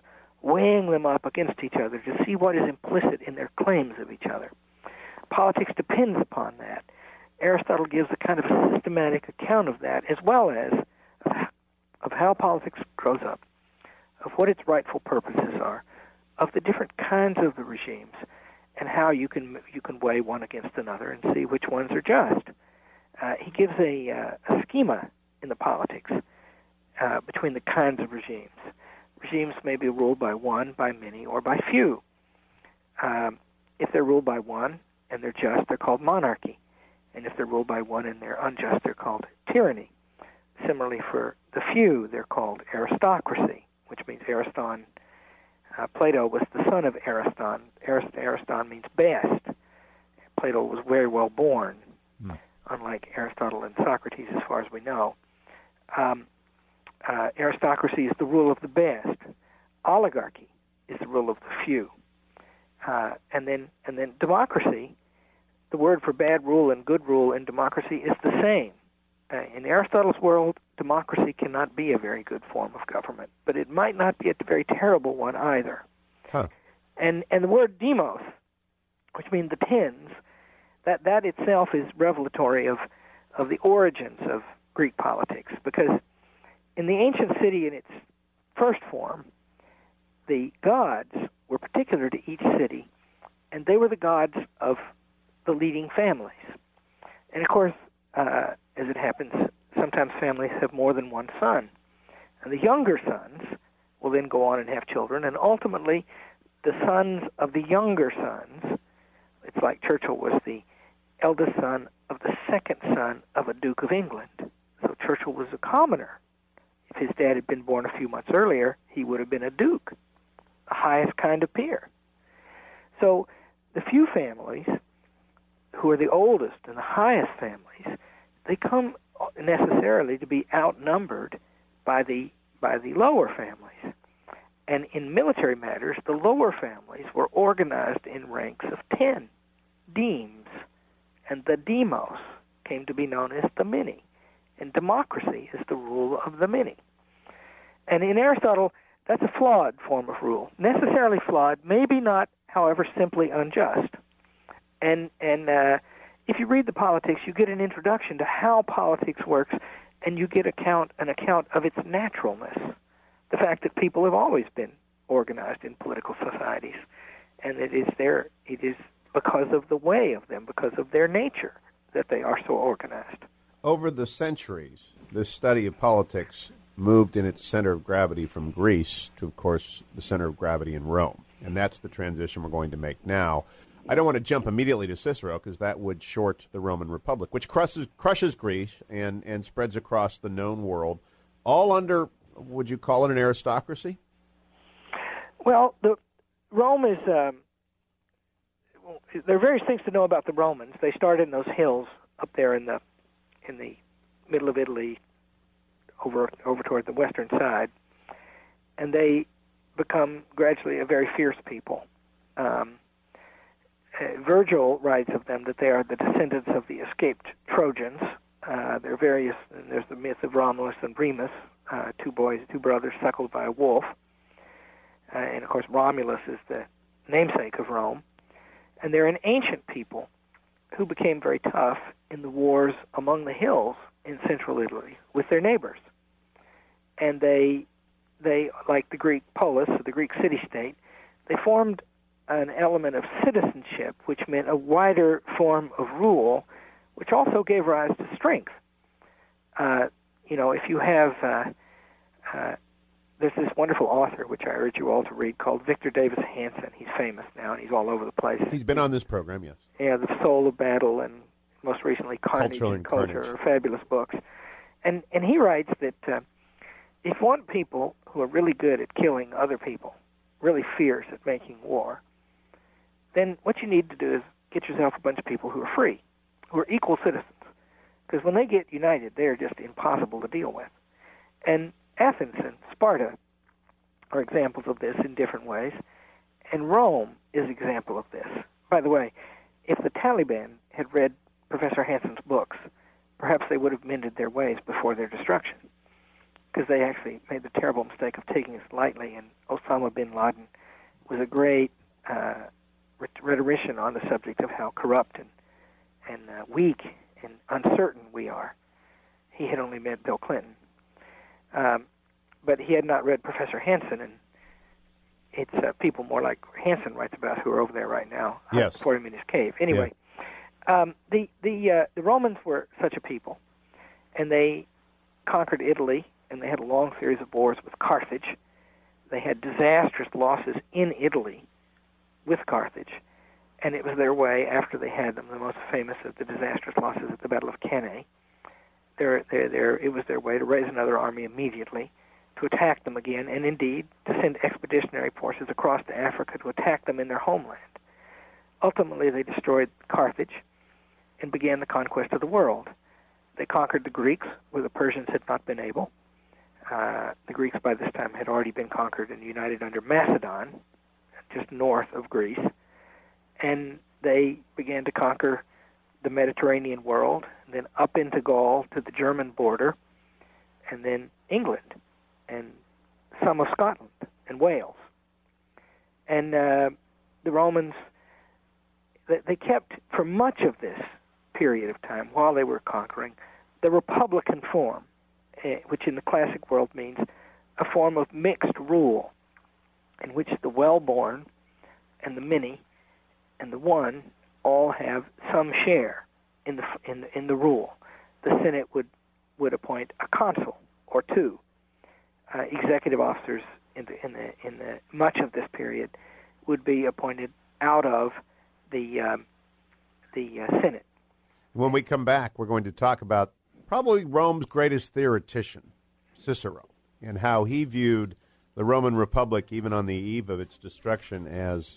weighing them up against each other to see what is implicit in their claims of each other politics depends upon that. Aristotle gives a kind of a systematic account of that, as well as of how politics grows up, of what its rightful purposes are, of the different kinds of the regimes, and how you can you can weigh one against another and see which ones are just. Uh, he gives a, uh, a schema in the politics uh, between the kinds of regimes. Regimes may be ruled by one, by many, or by few. Um, if they're ruled by one, and they're just, they're called monarchy. And if they're ruled by one and they're unjust, they're called tyranny. Similarly, for the few, they're called aristocracy, which means Ariston. Uh, Plato was the son of Ariston. Arist- Ariston means best. Plato was very well born. Mm. unlike Aristotle and Socrates, as far as we know. Um, uh, aristocracy is the rule of the best. Oligarchy is the rule of the few. Uh, and then, and then democracy. The word for bad rule and good rule in democracy is the same. Uh, in Aristotle's world, democracy cannot be a very good form of government, but it might not be a very terrible one either. Huh. And and the word demos, which means the tens, that that itself is revelatory of of the origins of Greek politics, because in the ancient city in its first form, the gods were particular to each city, and they were the gods of the leading families. And of course, uh, as it happens, sometimes families have more than one son. And the younger sons will then go on and have children, and ultimately, the sons of the younger sons, it's like Churchill was the eldest son of the second son of a Duke of England. So Churchill was a commoner. If his dad had been born a few months earlier, he would have been a duke, highest kind of peer. So the few families who are the oldest and the highest families, they come necessarily to be outnumbered by the by the lower families. And in military matters, the lower families were organized in ranks of ten demes, and the demos came to be known as the many. And democracy is the rule of the many. And in Aristotle, that's a flawed form of rule, necessarily flawed, maybe not, however, simply unjust. And and uh, if you read the politics, you get an introduction to how politics works, and you get account an account of its naturalness, the fact that people have always been organized in political societies, and it is their it is because of the way of them, because of their nature, that they are so organized. Over the centuries, this study of politics moved in its center of gravity from Greece to, of course, the center of gravity in Rome. And that's the transition we're going to make now. I don't want to jump immediately to Cicero because that would short the Roman Republic, which crushes, crushes Greece and, and spreads across the known world, all under, would you call it an aristocracy? Well, the Rome is. Um, there are various things to know about the Romans. They started in those hills up there in the in the middle of Italy, over over toward the western side, and they become gradually a very fierce people. Um, uh, Virgil writes of them that they are the descendants of the escaped Trojans. Uh, there are various. There's the myth of Romulus and Remus, uh, two boys, two brothers suckled by a wolf, uh, and of course Romulus is the namesake of Rome. And they're an ancient people who became very tough in the wars among the hills in central Italy with their neighbors. And they, they like the Greek polis, the Greek city-state, they formed an element of citizenship, which meant a wider form of rule, which also gave rise to strength. Uh, you know, if you have, uh, uh, there's this wonderful author, which I urge you all to read, called Victor Davis Hanson. He's famous now, and he's all over the place. He's been on this program, yes. Yeah, The Soul of Battle, and most recently Carnage Culture and Culture, Carnage. are fabulous books. And and he writes that uh, if you want people who are really good at killing other people, really fierce at making war, then what you need to do is get yourself a bunch of people who are free, who are equal citizens. Because when they get united, they are just impossible to deal with. And Athens and Sparta are examples of this in different ways, and Rome is an example of this. By the way, if the Taliban had read Professor Hanson's books, perhaps they would have mended their ways before their destruction, because they actually made the terrible mistake of taking this lightly. And Osama bin Laden was a great uh, rhetorician on the subject of how corrupt and and uh, weak and uncertain we are. He had only met Bill Clinton, um, but he had not read Professor Hanson, and it's uh, people more like Hanson writes about who are over there right now, uh, Yes. supporting him in his cave. Anyway, um, the the uh, the Romans were such a people, and they conquered Italy, and they had a long series of wars with Carthage. They had disastrous losses in Italy with Carthage, and it was their way after they had them. The most famous of the disastrous losses at the Battle of Cannae. Their, their, their, it was their way to raise another army immediately, to attack them again, and indeed to send expeditionary forces across to Africa to attack them in their homeland. Ultimately, they destroyed Carthage, and began the conquest of the world. They conquered the Greeks, where the Persians had not been able. Uh, the Greeks by this time had already been conquered and united under Macedon, just north of Greece, and they began to conquer the Mediterranean world, then up into Gaul to the German border, and then England, and some of Scotland and Wales. And uh, the Romans, they kept for much of this period of time while they were conquering the republican form, which in the classic world means a form of mixed rule in which the well born and the many and the one all have some share in the in the, in the rule. The Senate would would appoint a consul or two. Uh, executive officers in the in the in the much of this period would be appointed out of the um, the uh, Senate. When we come back, we're going to talk about probably Rome's greatest theoretician, Cicero, and how he viewed the Roman Republic, even on the eve of its destruction, as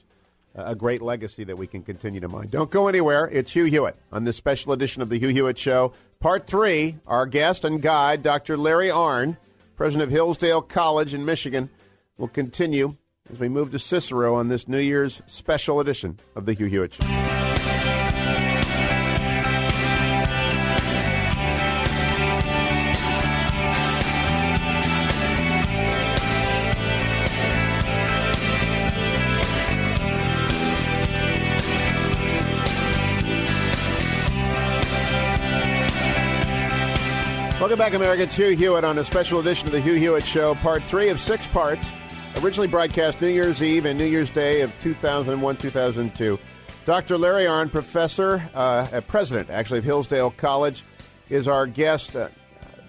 a great legacy that we can continue to mine. Don't go anywhere. It's Hugh Hewitt on this special edition of the Hugh Hewitt Show. Part three, our guest and guide, Dr. Larry Arnn, president of Hillsdale College in Michigan, will continue as we move to Cicero on this New Year's special edition of the Hugh Hewitt Show. Welcome back, America. It's Hugh Hewitt on a special edition of the Hugh Hewitt Show, part three of six parts. Originally broadcast New Year's Eve and New Year's Day of 2001 2002. Dr. Larry Arnn, professor, uh, president actually of Hillsdale College, is our guest. Uh,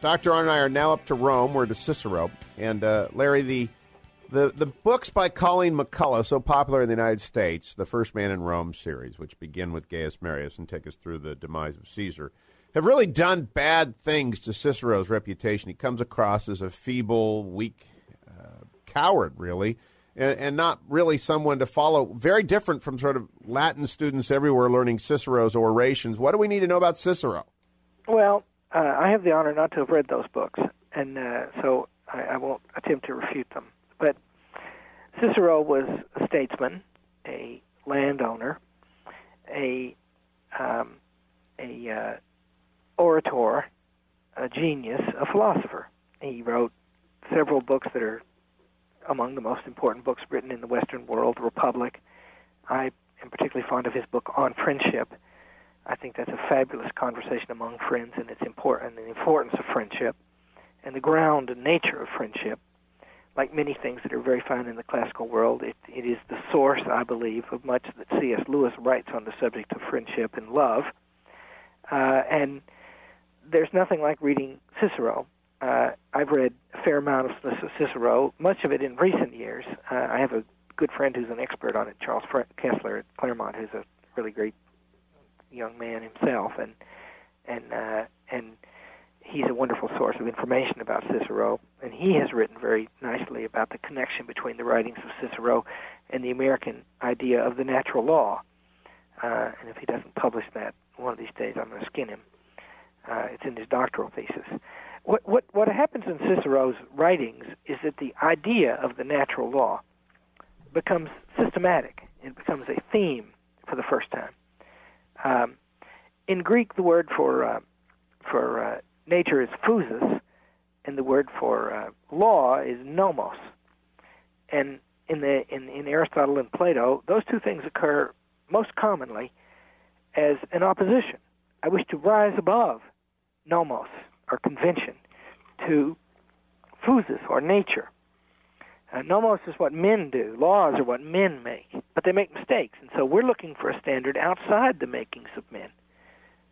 Dr. Arnn and I are now up to Rome. We're to Cicero. And uh, Larry, the, the, the books by Colleen McCullough, so popular in the United States, the First Man in Rome series, which begin with Gaius Marius and take us through the demise of Caesar have really done bad things to Cicero's reputation. He comes across as a feeble, weak uh, coward, really, and, and, not really someone to follow. Very different from sort of Latin students everywhere learning Cicero's orations. What do we need to know about Cicero? Well, uh, I have the honor not to have read those books, and uh, so I, I won't attempt to refute them. But Cicero was a statesman, a landowner, a um, a uh, orator, a genius, a philosopher. He wrote several books that are among the most important books written in the Western world, Republic. I am particularly fond of his book on friendship. I think that's a fabulous conversation among friends and its important and the importance of friendship and the ground and nature of friendship. Like many things that are very fine in the classical world, it, it is the source, I believe, of much that C.S. Lewis writes on the subject of friendship and love. Uh, and there's nothing like reading Cicero. Uh, I've read a fair amount of Cicero, much of it in recent years. Uh, I have a good friend who's an expert on it, Charles Kesler at Claremont, who's a really great young man himself, and and uh, and he's a wonderful source of information about Cicero. And he has written very nicely about the connection between the writings of Cicero and the American idea of the natural law. Uh, and if he doesn't publish that one of these days, I'm going to skin him. Uh, it's in his doctoral thesis. What, what, what happens in Cicero's writings is that the idea of the natural law becomes systematic. It becomes a theme for the first time. Um, in Greek, the word for uh, for uh, nature is phusis, and the word for uh, law is nomos. And in the in, in Aristotle and Plato, those two things occur most commonly as an opposition. I wish to rise above nomos, or convention, to phusis, or nature. Uh, nomos is what men do. Laws are what men make. But they make mistakes. And so we're looking for a standard outside the makings of men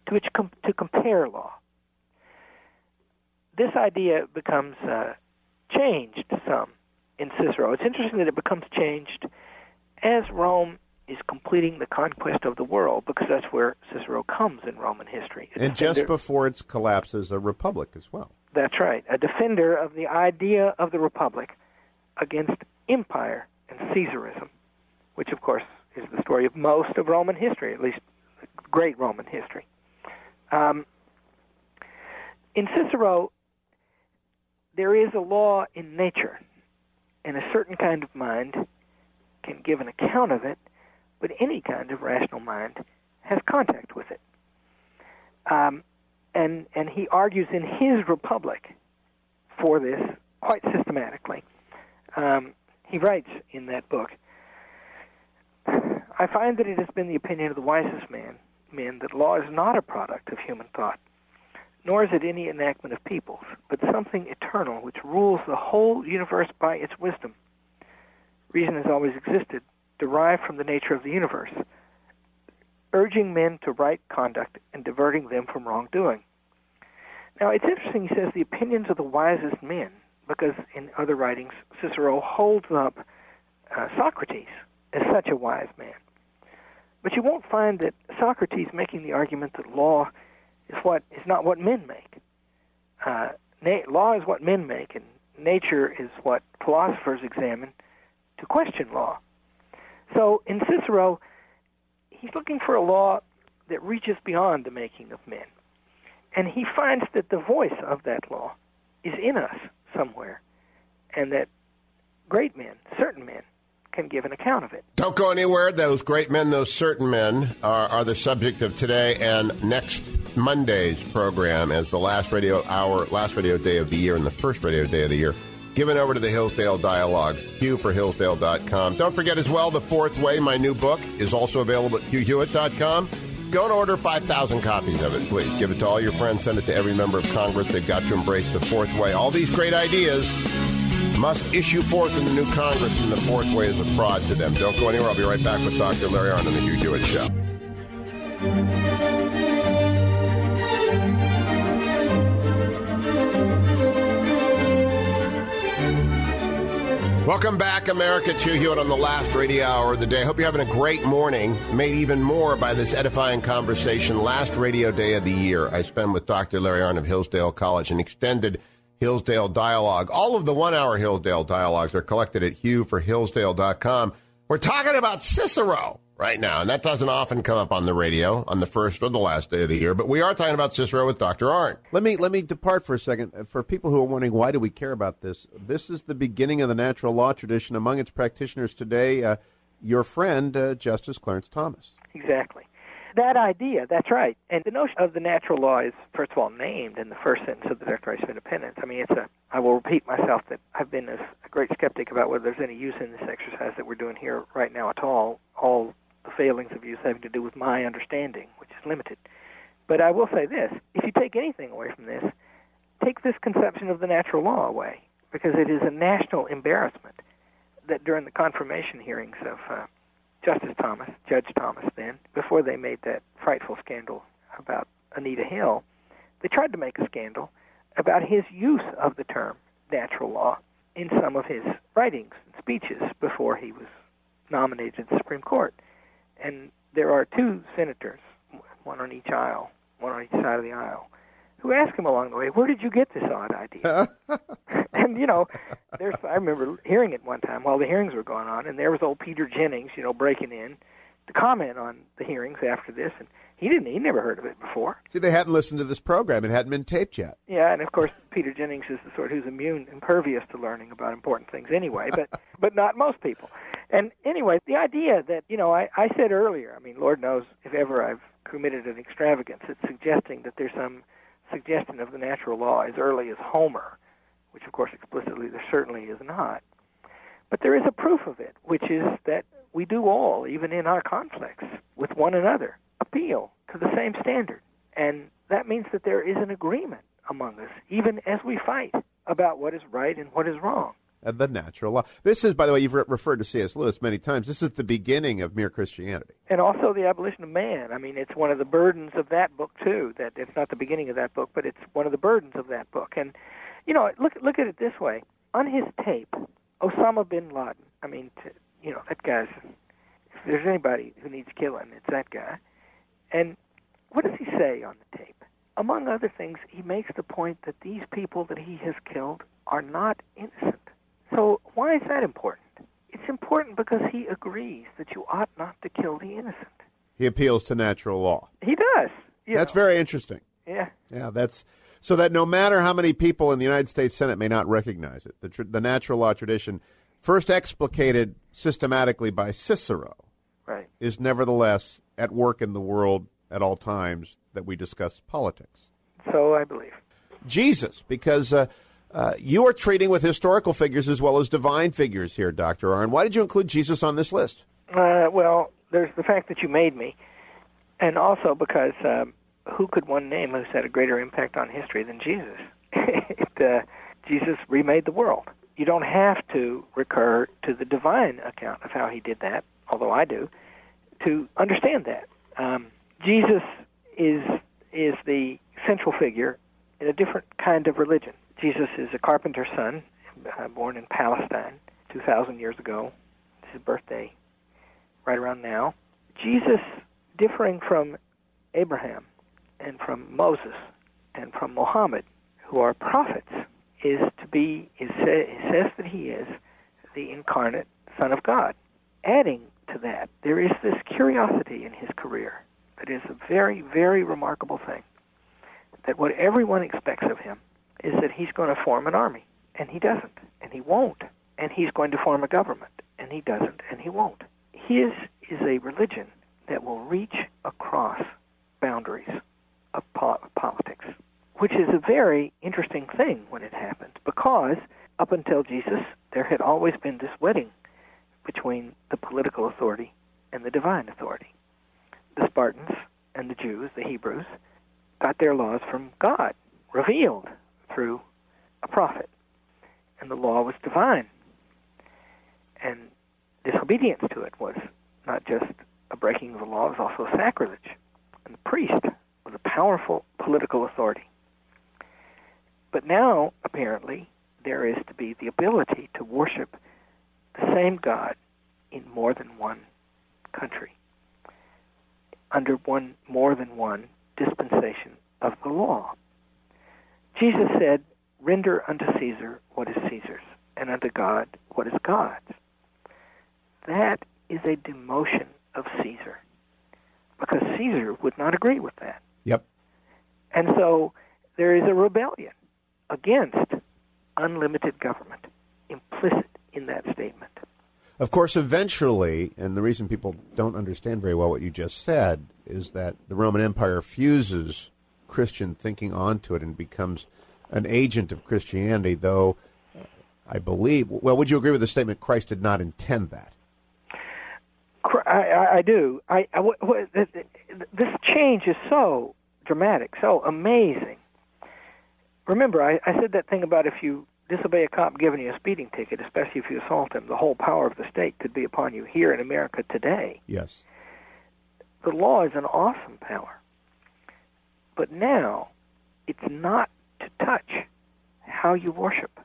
to which com- to compare law. This idea becomes uh, changed some in Cicero. It's interesting that it becomes changed as Rome is completing the conquest of the world because that's where Cicero comes in Roman history. and just before its collapse as a republic as well. That's right. A defender of the idea of the republic against empire and Caesarism, which of course is the story of most of Roman history, at least great Roman history. Um, in Cicero, there is a law in nature, and a certain kind of mind can give an account of it, but any kind of rational mind has contact with it. Um, and and he argues in his Republic for this quite systematically. Um, he writes in that book, I find that it has been the opinion of the wisest man, men that law is not a product of human thought, nor is it any enactment of peoples, but something eternal which rules the whole universe by its wisdom. Reason has always existed, derived from the nature of the universe, urging men to right conduct and diverting them from wrongdoing. Now, it's interesting, he says, the opinions of the wisest men, because in other writings, Cicero holds up uh, Socrates as such a wise man. But you won't find that Socrates making the argument that law is what is not what men make. Uh, na- law is what men make, and nature is what philosophers examine to question law. So in Cicero, he's looking for a law that reaches beyond the making of men. And he finds that the voice of that law is in us somewhere, and that great men, certain men, can give an account of it. Don't go anywhere. Those great men, those certain men, are, are the subject of today and next Monday's program as the last radio hour, last radio day of the year, and the first radio day of the year. Given over to the Hillsdale Dialogue, Hugh for Hillsdale.com. Don't forget as well, The Fourth Way, my new book, is also available at HughHewitt.com. Go and order 5,000 copies of it, please. Give it to all your friends. Send it to every member of Congress. They've got to embrace the fourth way. All these great ideas must issue forth in the new Congress, and the fourth way is a fraud to them. Don't go anywhere. I'll be right back with Dr. Larry Arnn on the Hugh Hewitt Show. Welcome back, America. Hugh Hewitt on the last radio hour of the day. Hope you're having a great morning, made even more by this edifying conversation. Last radio day of the year, I spend with Dr. Larry Arnn of Hillsdale College, an extended Hillsdale dialogue. All of the one hour Hillsdale dialogues are collected at hughforhillsdale.com. We're talking about Cicero right now, and that doesn't often come up on the radio on the first or the last day of the year, but we are talking about Cicero with Dr. Arnn. Let me let me depart for a second. For people who are wondering why do we care about this, this is the beginning of the natural law tradition among its practitioners today. Uh, your friend uh, Justice Clarence Thomas. Exactly. That idea, that's right. And the notion of the natural law is, first of all, named in the first sentence of the Declaration of Independence. I mean, it's a, I will repeat myself that I've been a, a great skeptic about whether there's any use in this exercise that we're doing here right now at all. All the failings of use having to do with my understanding, which is limited. But I will say this if you take anything away from this, take this conception of the natural law away, because it is a national embarrassment that during the confirmation hearings of uh, Justice Thomas, Judge Thomas, then, before they made that frightful scandal about Anita Hill, they tried to make a scandal about his use of the term natural law in some of his writings and speeches before he was nominated to the Supreme Court. And there are two senators, one on each aisle, one on each side of the aisle, who asked him along the way, "Where did you get this odd idea?" *laughs* and you know, there's I remember hearing it one time while the hearings were going on, and there was old Peter Jennings, you know, breaking in to comment on the hearings after this, and he didn't, he never heard of it before. See, they hadn't listened to this program; it hadn't been taped yet. Yeah, and of course, Peter Jennings is the sort who's immune, impervious to learning about important things anyway, but but not most people. And anyway, the idea that you know, I, I said earlier, I mean, Lord knows if ever I've committed an extravagance, it's suggesting that there's some suggestion of the natural law as early as Homer, which of course explicitly there certainly is not. But there is a proof of it, which is that we do all, even in our conflicts with one another, appeal to the same standard. And that means that there is an agreement among us, even as we fight about what is right and what is wrong. And the natural law. This is, by the way, you've re- referred to C.S. Lewis many times. This is the beginning of mere Christianity. And also the abolition of man. I mean, it's one of the burdens of that book too. That it's not the beginning of that book, but it's one of the burdens of that book. And you know, look look at it this way: on his tape, Osama bin Laden. I mean, to, you know, that guy's. If there's anybody who needs killing, it's that guy. And what does he say on the tape? Among other things, he makes the point that these people that he has killed are not innocent. So why is that important? It's important because he agrees that you ought not to kill the innocent. He appeals to natural law. He does. That's know. very interesting. Yeah. Yeah, that's so that no matter how many people in the United States Senate may not recognize it, the, tr- the natural law tradition, first explicated systematically by Cicero, Right. is nevertheless at work in the world at all times that we discuss politics. So I believe. Jesus, because uh, uh, you are treating with historical figures as well as divine figures here, Dr. Arnn. Why did you include Jesus on this list? Uh, well, there's the fact that you made me, and also because um, who could one name who's had a greater impact on history than Jesus? *laughs* it, uh, Jesus remade the world. You don't have to recur to the divine account of how he did that, although I do, to understand that. Um, Jesus is is the central figure in a different kind of religion. Jesus is a carpenter's son, uh, born in Palestine 2,000 years ago. It's his birthday right around now. Jesus, differing from Abraham and from Moses and from Muhammad, who are prophets, is to be, is says that he is the incarnate Son of God. Adding to that, there is this curiosity in his career that is a very, very remarkable thing. That what everyone expects of him is that he's going to form an army, and he doesn't, and he won't, and he's going to form a government, and he doesn't, and he won't. His is a religion that will reach across boundaries of po- politics, which is a very interesting thing when it happens, because up until Jesus, there had always been this wedding between the political authority and the divine authority. The Spartans and the Jews, the Hebrews, got their laws from God, revealed through a prophet. And the law was divine. And disobedience to it was not just a breaking of the law, it was also a sacrilege. And the priest was a powerful political authority. But now, apparently, there is to be the ability to worship the same God in more than one country, under one more than one dispensation of the law. Jesus said, Render unto Caesar what is Caesar's, and unto God what is God's. That is a demotion of Caesar, because Caesar would not agree with that. Yep. And so there is a rebellion against unlimited government implicit in that statement. Of course, eventually, and the reason people don't understand very well what you just said is that the Roman Empire fuses Christian thinking onto it and becomes an agent of Christianity, though uh, I believe, well, would you agree with the statement Christ did not intend that? I, I, do. I, I what, what, th- th- this change is so dramatic, so amazing. Remember, I, I said that thing about if you disobey a cop giving you a speeding ticket, especially if you assault him, the whole power of the state could be upon you here in America today. Yes. The law is an awesome power. But now, it's not to touch how you worship.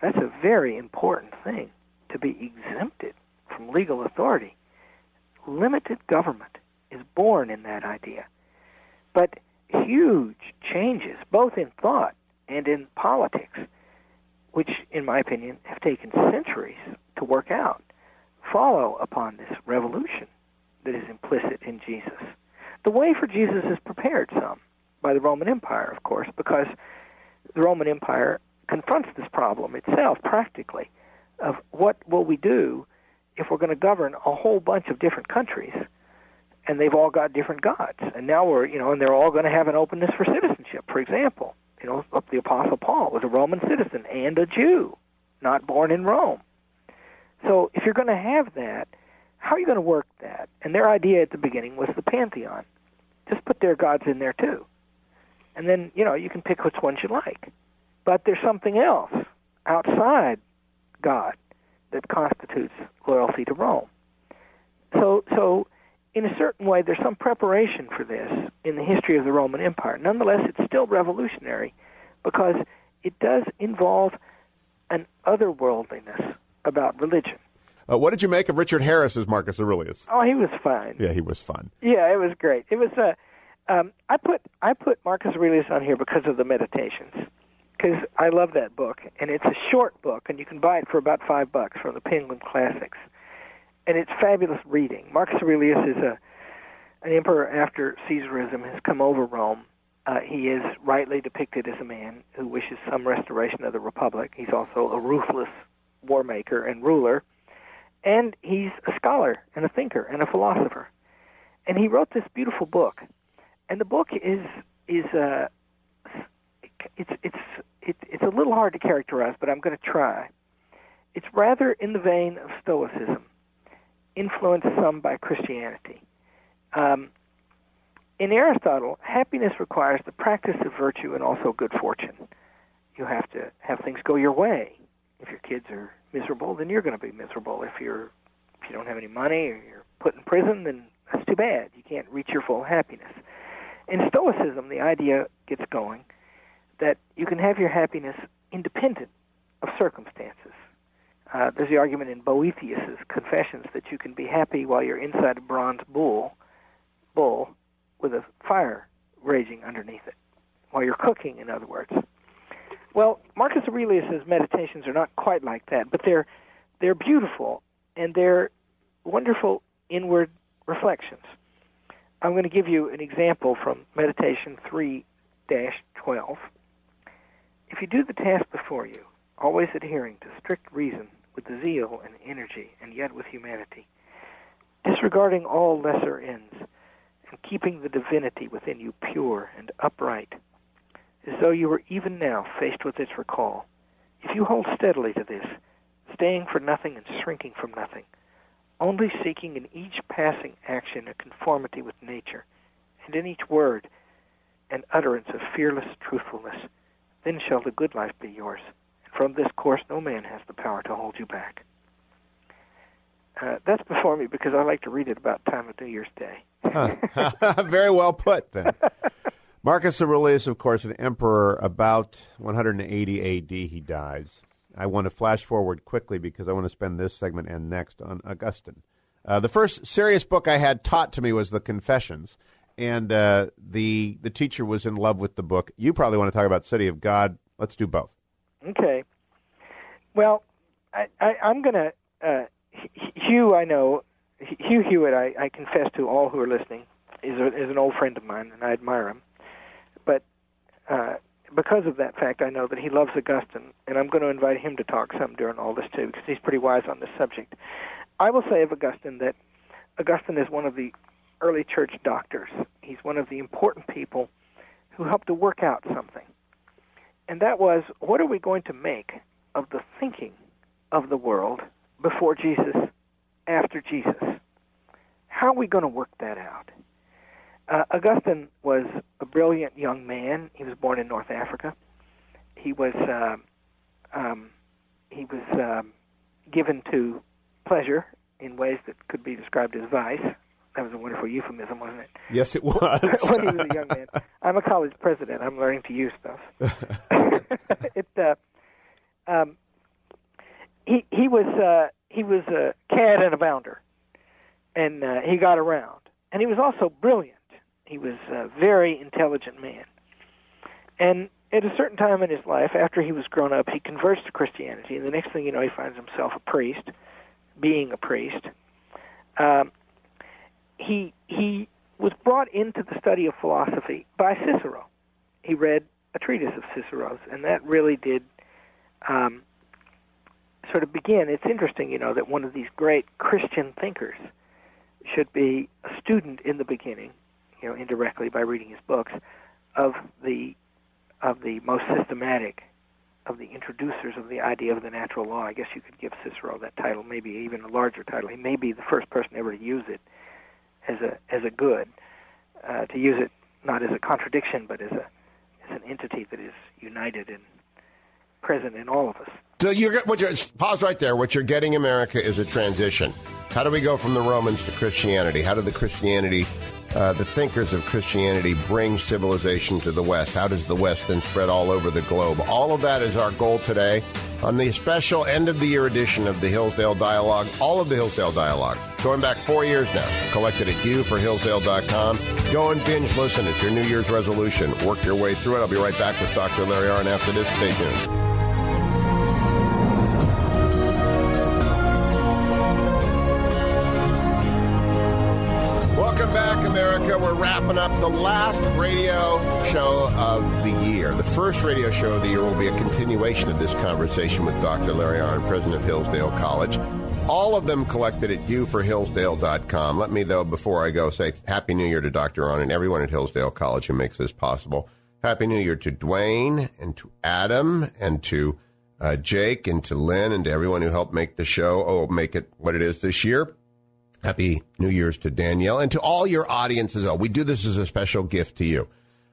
That's a very important thing, to be exempted from legal authority. Limited government is born in that idea. But huge changes, both in thought and in politics, which, in my opinion, have taken centuries to work out, follow upon this revolution that is implicit in Jesus. The way for Jesus is prepared some by the Roman Empire, of course, because the Roman Empire confronts this problem itself practically of what will we do if we're going to govern a whole bunch of different countries and they've all got different gods. And now we're you know and they're all going to have an openness for citizenship for example. You know the apostle paul was a roman citizen and a jew not born in rome. So if you're going to have that how are you going to work that? And their idea at the beginning was the pantheon. Just put their gods in there too and then you know you can pick which ones you like but there's something else outside god that constitutes loyalty to rome so so in a certain way, there's some preparation for this in the history of the Roman Empire. Nonetheless, it's still revolutionary because it does involve an otherworldliness about religion. Uh, what did you make of Richard Harris as Marcus Aurelius? Oh, he was fine. Yeah, he was fun. Yeah, it was great. It was. Uh, um, I put I put Marcus Aurelius on here because of the Meditations, because I love that book, and it's a short book, and you can buy it for about five bucks from the Penguin Classics and it's fabulous reading. Marcus Aurelius is a an emperor after Caesarism has come over Rome. Uh, he is rightly depicted as a man who wishes some restoration of the republic. He's also a ruthless war maker and ruler, and he's a scholar and a thinker and a philosopher. And he wrote this beautiful book, and the book is is uh, it's it's it, it's a little hard to characterize, but I'm going to try. It's rather in the vein of Stoicism, influenced some by Christianity. Um, in Aristotle, happiness requires the practice of virtue and also good fortune. You have to have things go your way. If your kids are miserable, then you're going to be miserable. If you're if you don't have any money or you're put in prison, then that's too bad. You can't reach your full happiness. In Stoicism, the idea gets going that you can have your happiness independent of circumstances. Uh, there's the argument in Boethius's Confessions that you can be happy while you're inside a bronze bull, bull with a fire raging underneath it, while you're cooking, in other words. Well, Marcus Aurelius's meditations are not quite like that, but they're they're beautiful and they're wonderful inward reflections. I'm going to give you an example from Meditation 3 12. If you do the task before you, always adhering to strict reason with zeal and energy, and yet with humanity, disregarding all lesser ends, and keeping the divinity within you pure and upright, as though you were even now faced with its recall, if you hold steadily to this, staying for nothing and shrinking from nothing, only seeking in each passing action a conformity with nature, and in each word an utterance of fearless truthfulness, then shall the good life be yours. And from this course no man has the power to hold you back. Uh, that's before me because I like to read it about time of New Year's Day. *laughs* Very well put, then. *laughs* Marcus Aurelius, of course, an emperor about 180 AD, he dies. I want to flash forward quickly because I want to spend this segment and next on Augustine. Uh, the first serious book I had taught to me was The Confessions and uh, the the teacher was in love with the book. You probably want to talk about City of God. Let's do both. Okay. Well, I, I'm going to uh, Hugh. I know Hugh Hewitt. I, I confess to all who are listening is a, is an old friend of mine, and I admire him. But uh, because of that fact, I know that he loves Augustine, and I'm going to invite him to talk some during all this too, because he's pretty wise on this subject. I will say of Augustine that Augustine is one of the early church doctors. He's one of the important people who helped to work out something. And that was what are we going to make of the thinking of the world before Jesus, after Jesus? How are we going to work that out? Uh, Augustine was a brilliant young man. He was born in North Africa. He was uh, um, he was um, given to pleasure in ways that could be described as vice. That was a wonderful euphemism, wasn't it? Yes, it *laughs* was. when he was a young man. I'm a college president. I'm learning to use stuff. *laughs* it, uh, um, he he was uh, he was a cad and a bounder, and uh, he got around. And he was also brilliant. He was a very intelligent man. And at a certain time in his life, after he was grown up, he converts to Christianity, and the next thing you know, he finds himself a priest, being a priest. Um, he he was brought into the study of philosophy by Cicero. He read a treatise of Cicero's, and that really did um, sort of begin. It's interesting, you know, that one of these great Christian thinkers should be a student in the beginning, you know, indirectly by reading his books, of the of the most systematic of the introducers of the idea of the natural law. I guess you could give Cicero that title, maybe even a larger title. He may be the first person ever to use it as a as a good, uh, to use it not as a contradiction, but as a as an entity that is united and present in all of us. So you're what you're pause right there. What you're getting, America, is a transition. How do we go from the Romans to Christianity? How did the Christianity, uh, the thinkers of Christianity, bring civilization to the West? How does the West then spread all over the globe? All of that is our goal today on the special end of the year edition of the Hillsdale Dialogue. All of the Hillsdale Dialogue Going back four years now. Collected at you for Hillsdale.com. Go and binge listen. It's your New Year's resolution. Work your way through it. I'll be right back with Dr. Larry Arnn after this. Stay tuned. America. We're wrapping up the last radio show of the year. The first radio show of the year will be a continuation of this conversation with Dr. Larry Arnn, president of Hillsdale College. All of them collected at youforhillsdale.com. Let me, though, before I go, say Happy New Year to Dr. Arnn and everyone at Hillsdale College who makes this possible. Happy New Year to Duane and to Adam and to uh, Jake and to Lynn and to everyone who helped make the show, oh, make it what it is this year. Happy New Year's to Danielle and to all your audience as well. We do this as a special gift to you.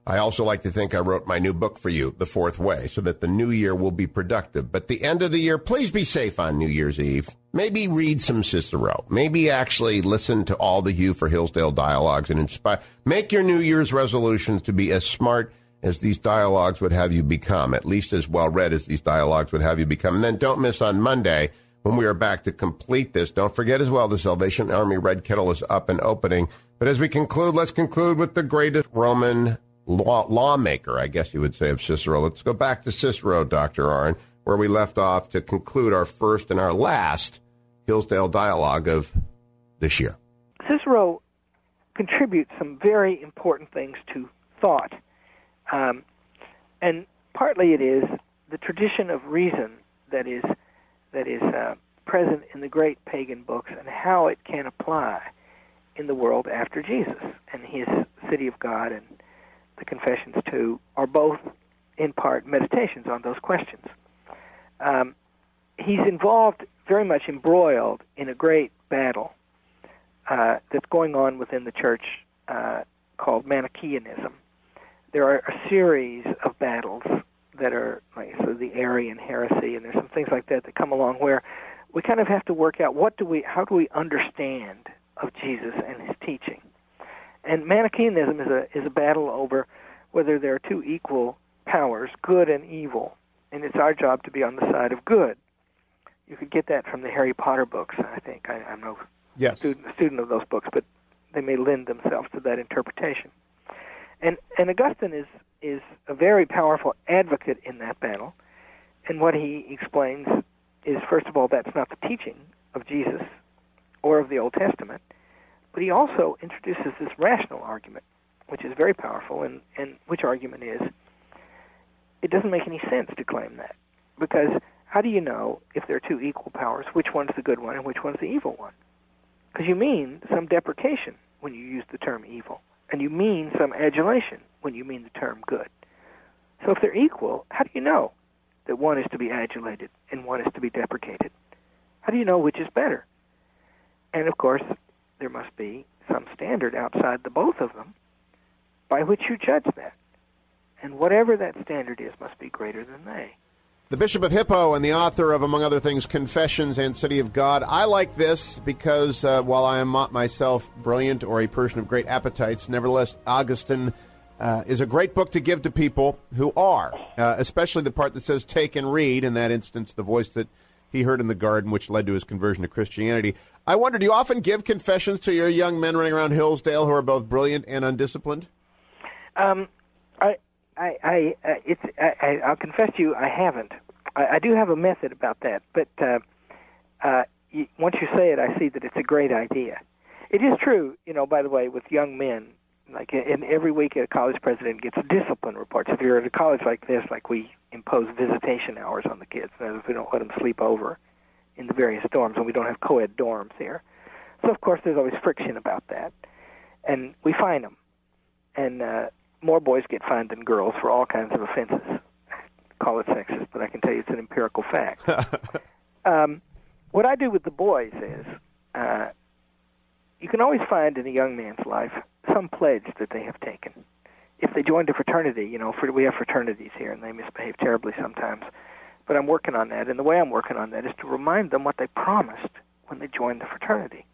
I also like to think I wrote my new book for you, The Fourth Way, so that the new year will be productive. But the end of the year, please be safe on New Year's Eve. Maybe read some Cicero. Maybe actually listen to all the You for Hillsdale dialogues and inspire. Make your New Year's resolutions to be as smart as these dialogues would have you become, at least as well read as these dialogues would have you become. And then don't miss on Monday when we are back to complete this. Don't forget as well, the Salvation Army Red Kettle is up and opening. But as we conclude, let's conclude with the greatest Roman law, lawmaker, I guess you would say, of Cicero. Let's go back to Cicero, Dr. Arnn, where we left off to conclude our first and our last Hillsdale dialogue of this year. Cicero contributes some very important things to thought. Um, and partly it is the tradition of reason that is that is uh, present in the great pagan books and how it can apply in the world after Jesus. And his City of God and the Confessions too are both in part meditations on those questions. Um, he's involved, very much embroiled in a great battle uh, that's going on within the church uh, called Manichaeanism. There are a series of battles that are like so the Arian heresy, and there's some things like that that come along where we kind of have to work out what do we, how do we understand of Jesus and his teaching. And Manichaeanism is a is a battle over whether there are two equal powers, good and evil, and it's our job to be on the side of good. You could get that from the Harry Potter books, I think. I, I'm no yes. student, student of those books, but they may lend themselves to that interpretation. And and Augustine is is a very powerful advocate in that battle. And what he explains is, first of all, that's not the teaching of Jesus or of the Old Testament, but he also introduces this rational argument, which is very powerful, and, and which argument is it doesn't make any sense to claim that. Because how do you know if there are two equal powers, which one's the good one and which one's the evil one? Because you mean some deprecation when you use the term evil and you mean some adulation when you mean the term good. So if they're equal, how do you know that one is to be adulated and one is to be deprecated? How do you know which is better? And of course, there must be some standard outside the both of them by which you judge that. And whatever that standard is must be greater than they. The Bishop of Hippo and the author of, among other things, Confessions and City of God. I like this because uh, while I am not myself brilliant or a person of great appetites, nevertheless, Augustine uh, is a great book to give to people who are, uh, especially the part that says take and read, in that instance, the voice that he heard in the garden, which led to his conversion to Christianity. I wonder, do you often give confessions to your young men running around Hillsdale who are both brilliant and undisciplined? Um, I, I, uh, it's, I, I, will confess to you, I haven't. I, I do have a method about that, but uh, uh, you, once you say it, I see that it's a great idea. It is true, you know. By the way, with young men, like in every week, a college president gets discipline reports. If you're at a college like this, like we impose visitation hours on the kids, if we don't let them sleep over in the various dorms, and we don't have co-ed dorms here. So of course, there's always friction about that, and we fine them. And uh, more boys get fined than girls for all kinds of offenses. Call it sexist, but I can tell you it's an empirical fact. *laughs* um, what I do with the boys is, uh, you can always find in a young man's life some pledge that they have taken. If they joined a fraternity, you know, for, we have fraternities here, and they misbehave terribly sometimes. But I'm working on that, and the way I'm working on that is to remind them what they promised when they joined the fraternity.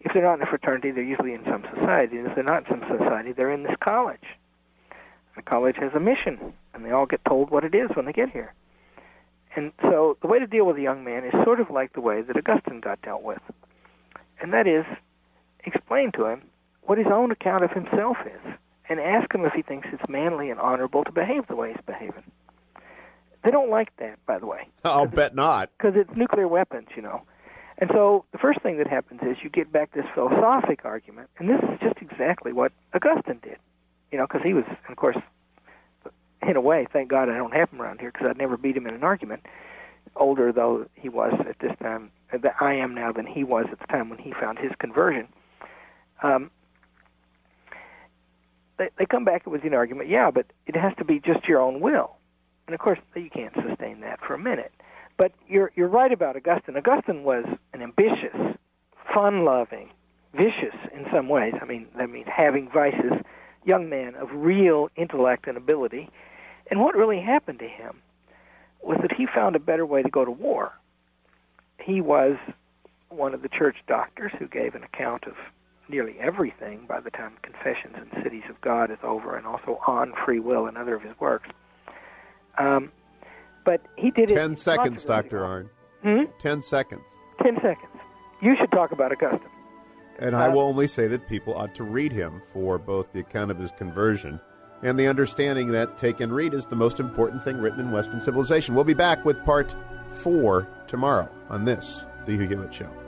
If they're not in a fraternity, they're usually in some society, and if they're not in some society, they're in this college. The college has a mission, and they all get told what it is when they get here. And so the way to deal with a young man is sort of like the way that Augustine got dealt with. And that is explain to him what his own account of himself is and ask him if he thinks it's manly and honorable to behave the way he's behaving. They don't like that, by the way. *laughs* I'll bet not. Because it's nuclear weapons, you know. And so the first thing that happens is you get back this philosophic argument, and this is just exactly what Augustine did. You know, because he was, of course, in a way, thank God I don't have him around here because I'd never beat him in an argument. Older though he was at this time, that I am now than he was at the time when he found his conversion. Um, they, they come back with an argument, yeah, but it has to be just your own will, and of course you can't sustain that for a minute. But you're you're right about Augustine. Augustine was an ambitious, fun-loving, vicious in some ways. I mean, I mean having vices, young man of real intellect and ability. And what really happened to him was that he found a better way to go to war. He was one of the church doctors who gave an account of nearly everything by the time Confessions and Cities of God is over, and also on free will and other of his works. Um, but he did Ten it. Ten seconds, Dr. Arnn. Hmm? Ten seconds. Ten seconds. You should talk about Augustine. And I will only say that people ought to read him for both the account of his conversion and the understanding that take and read is the most important thing written in Western civilization. We'll be back with part four tomorrow on this, The Hugh Hewitt Show.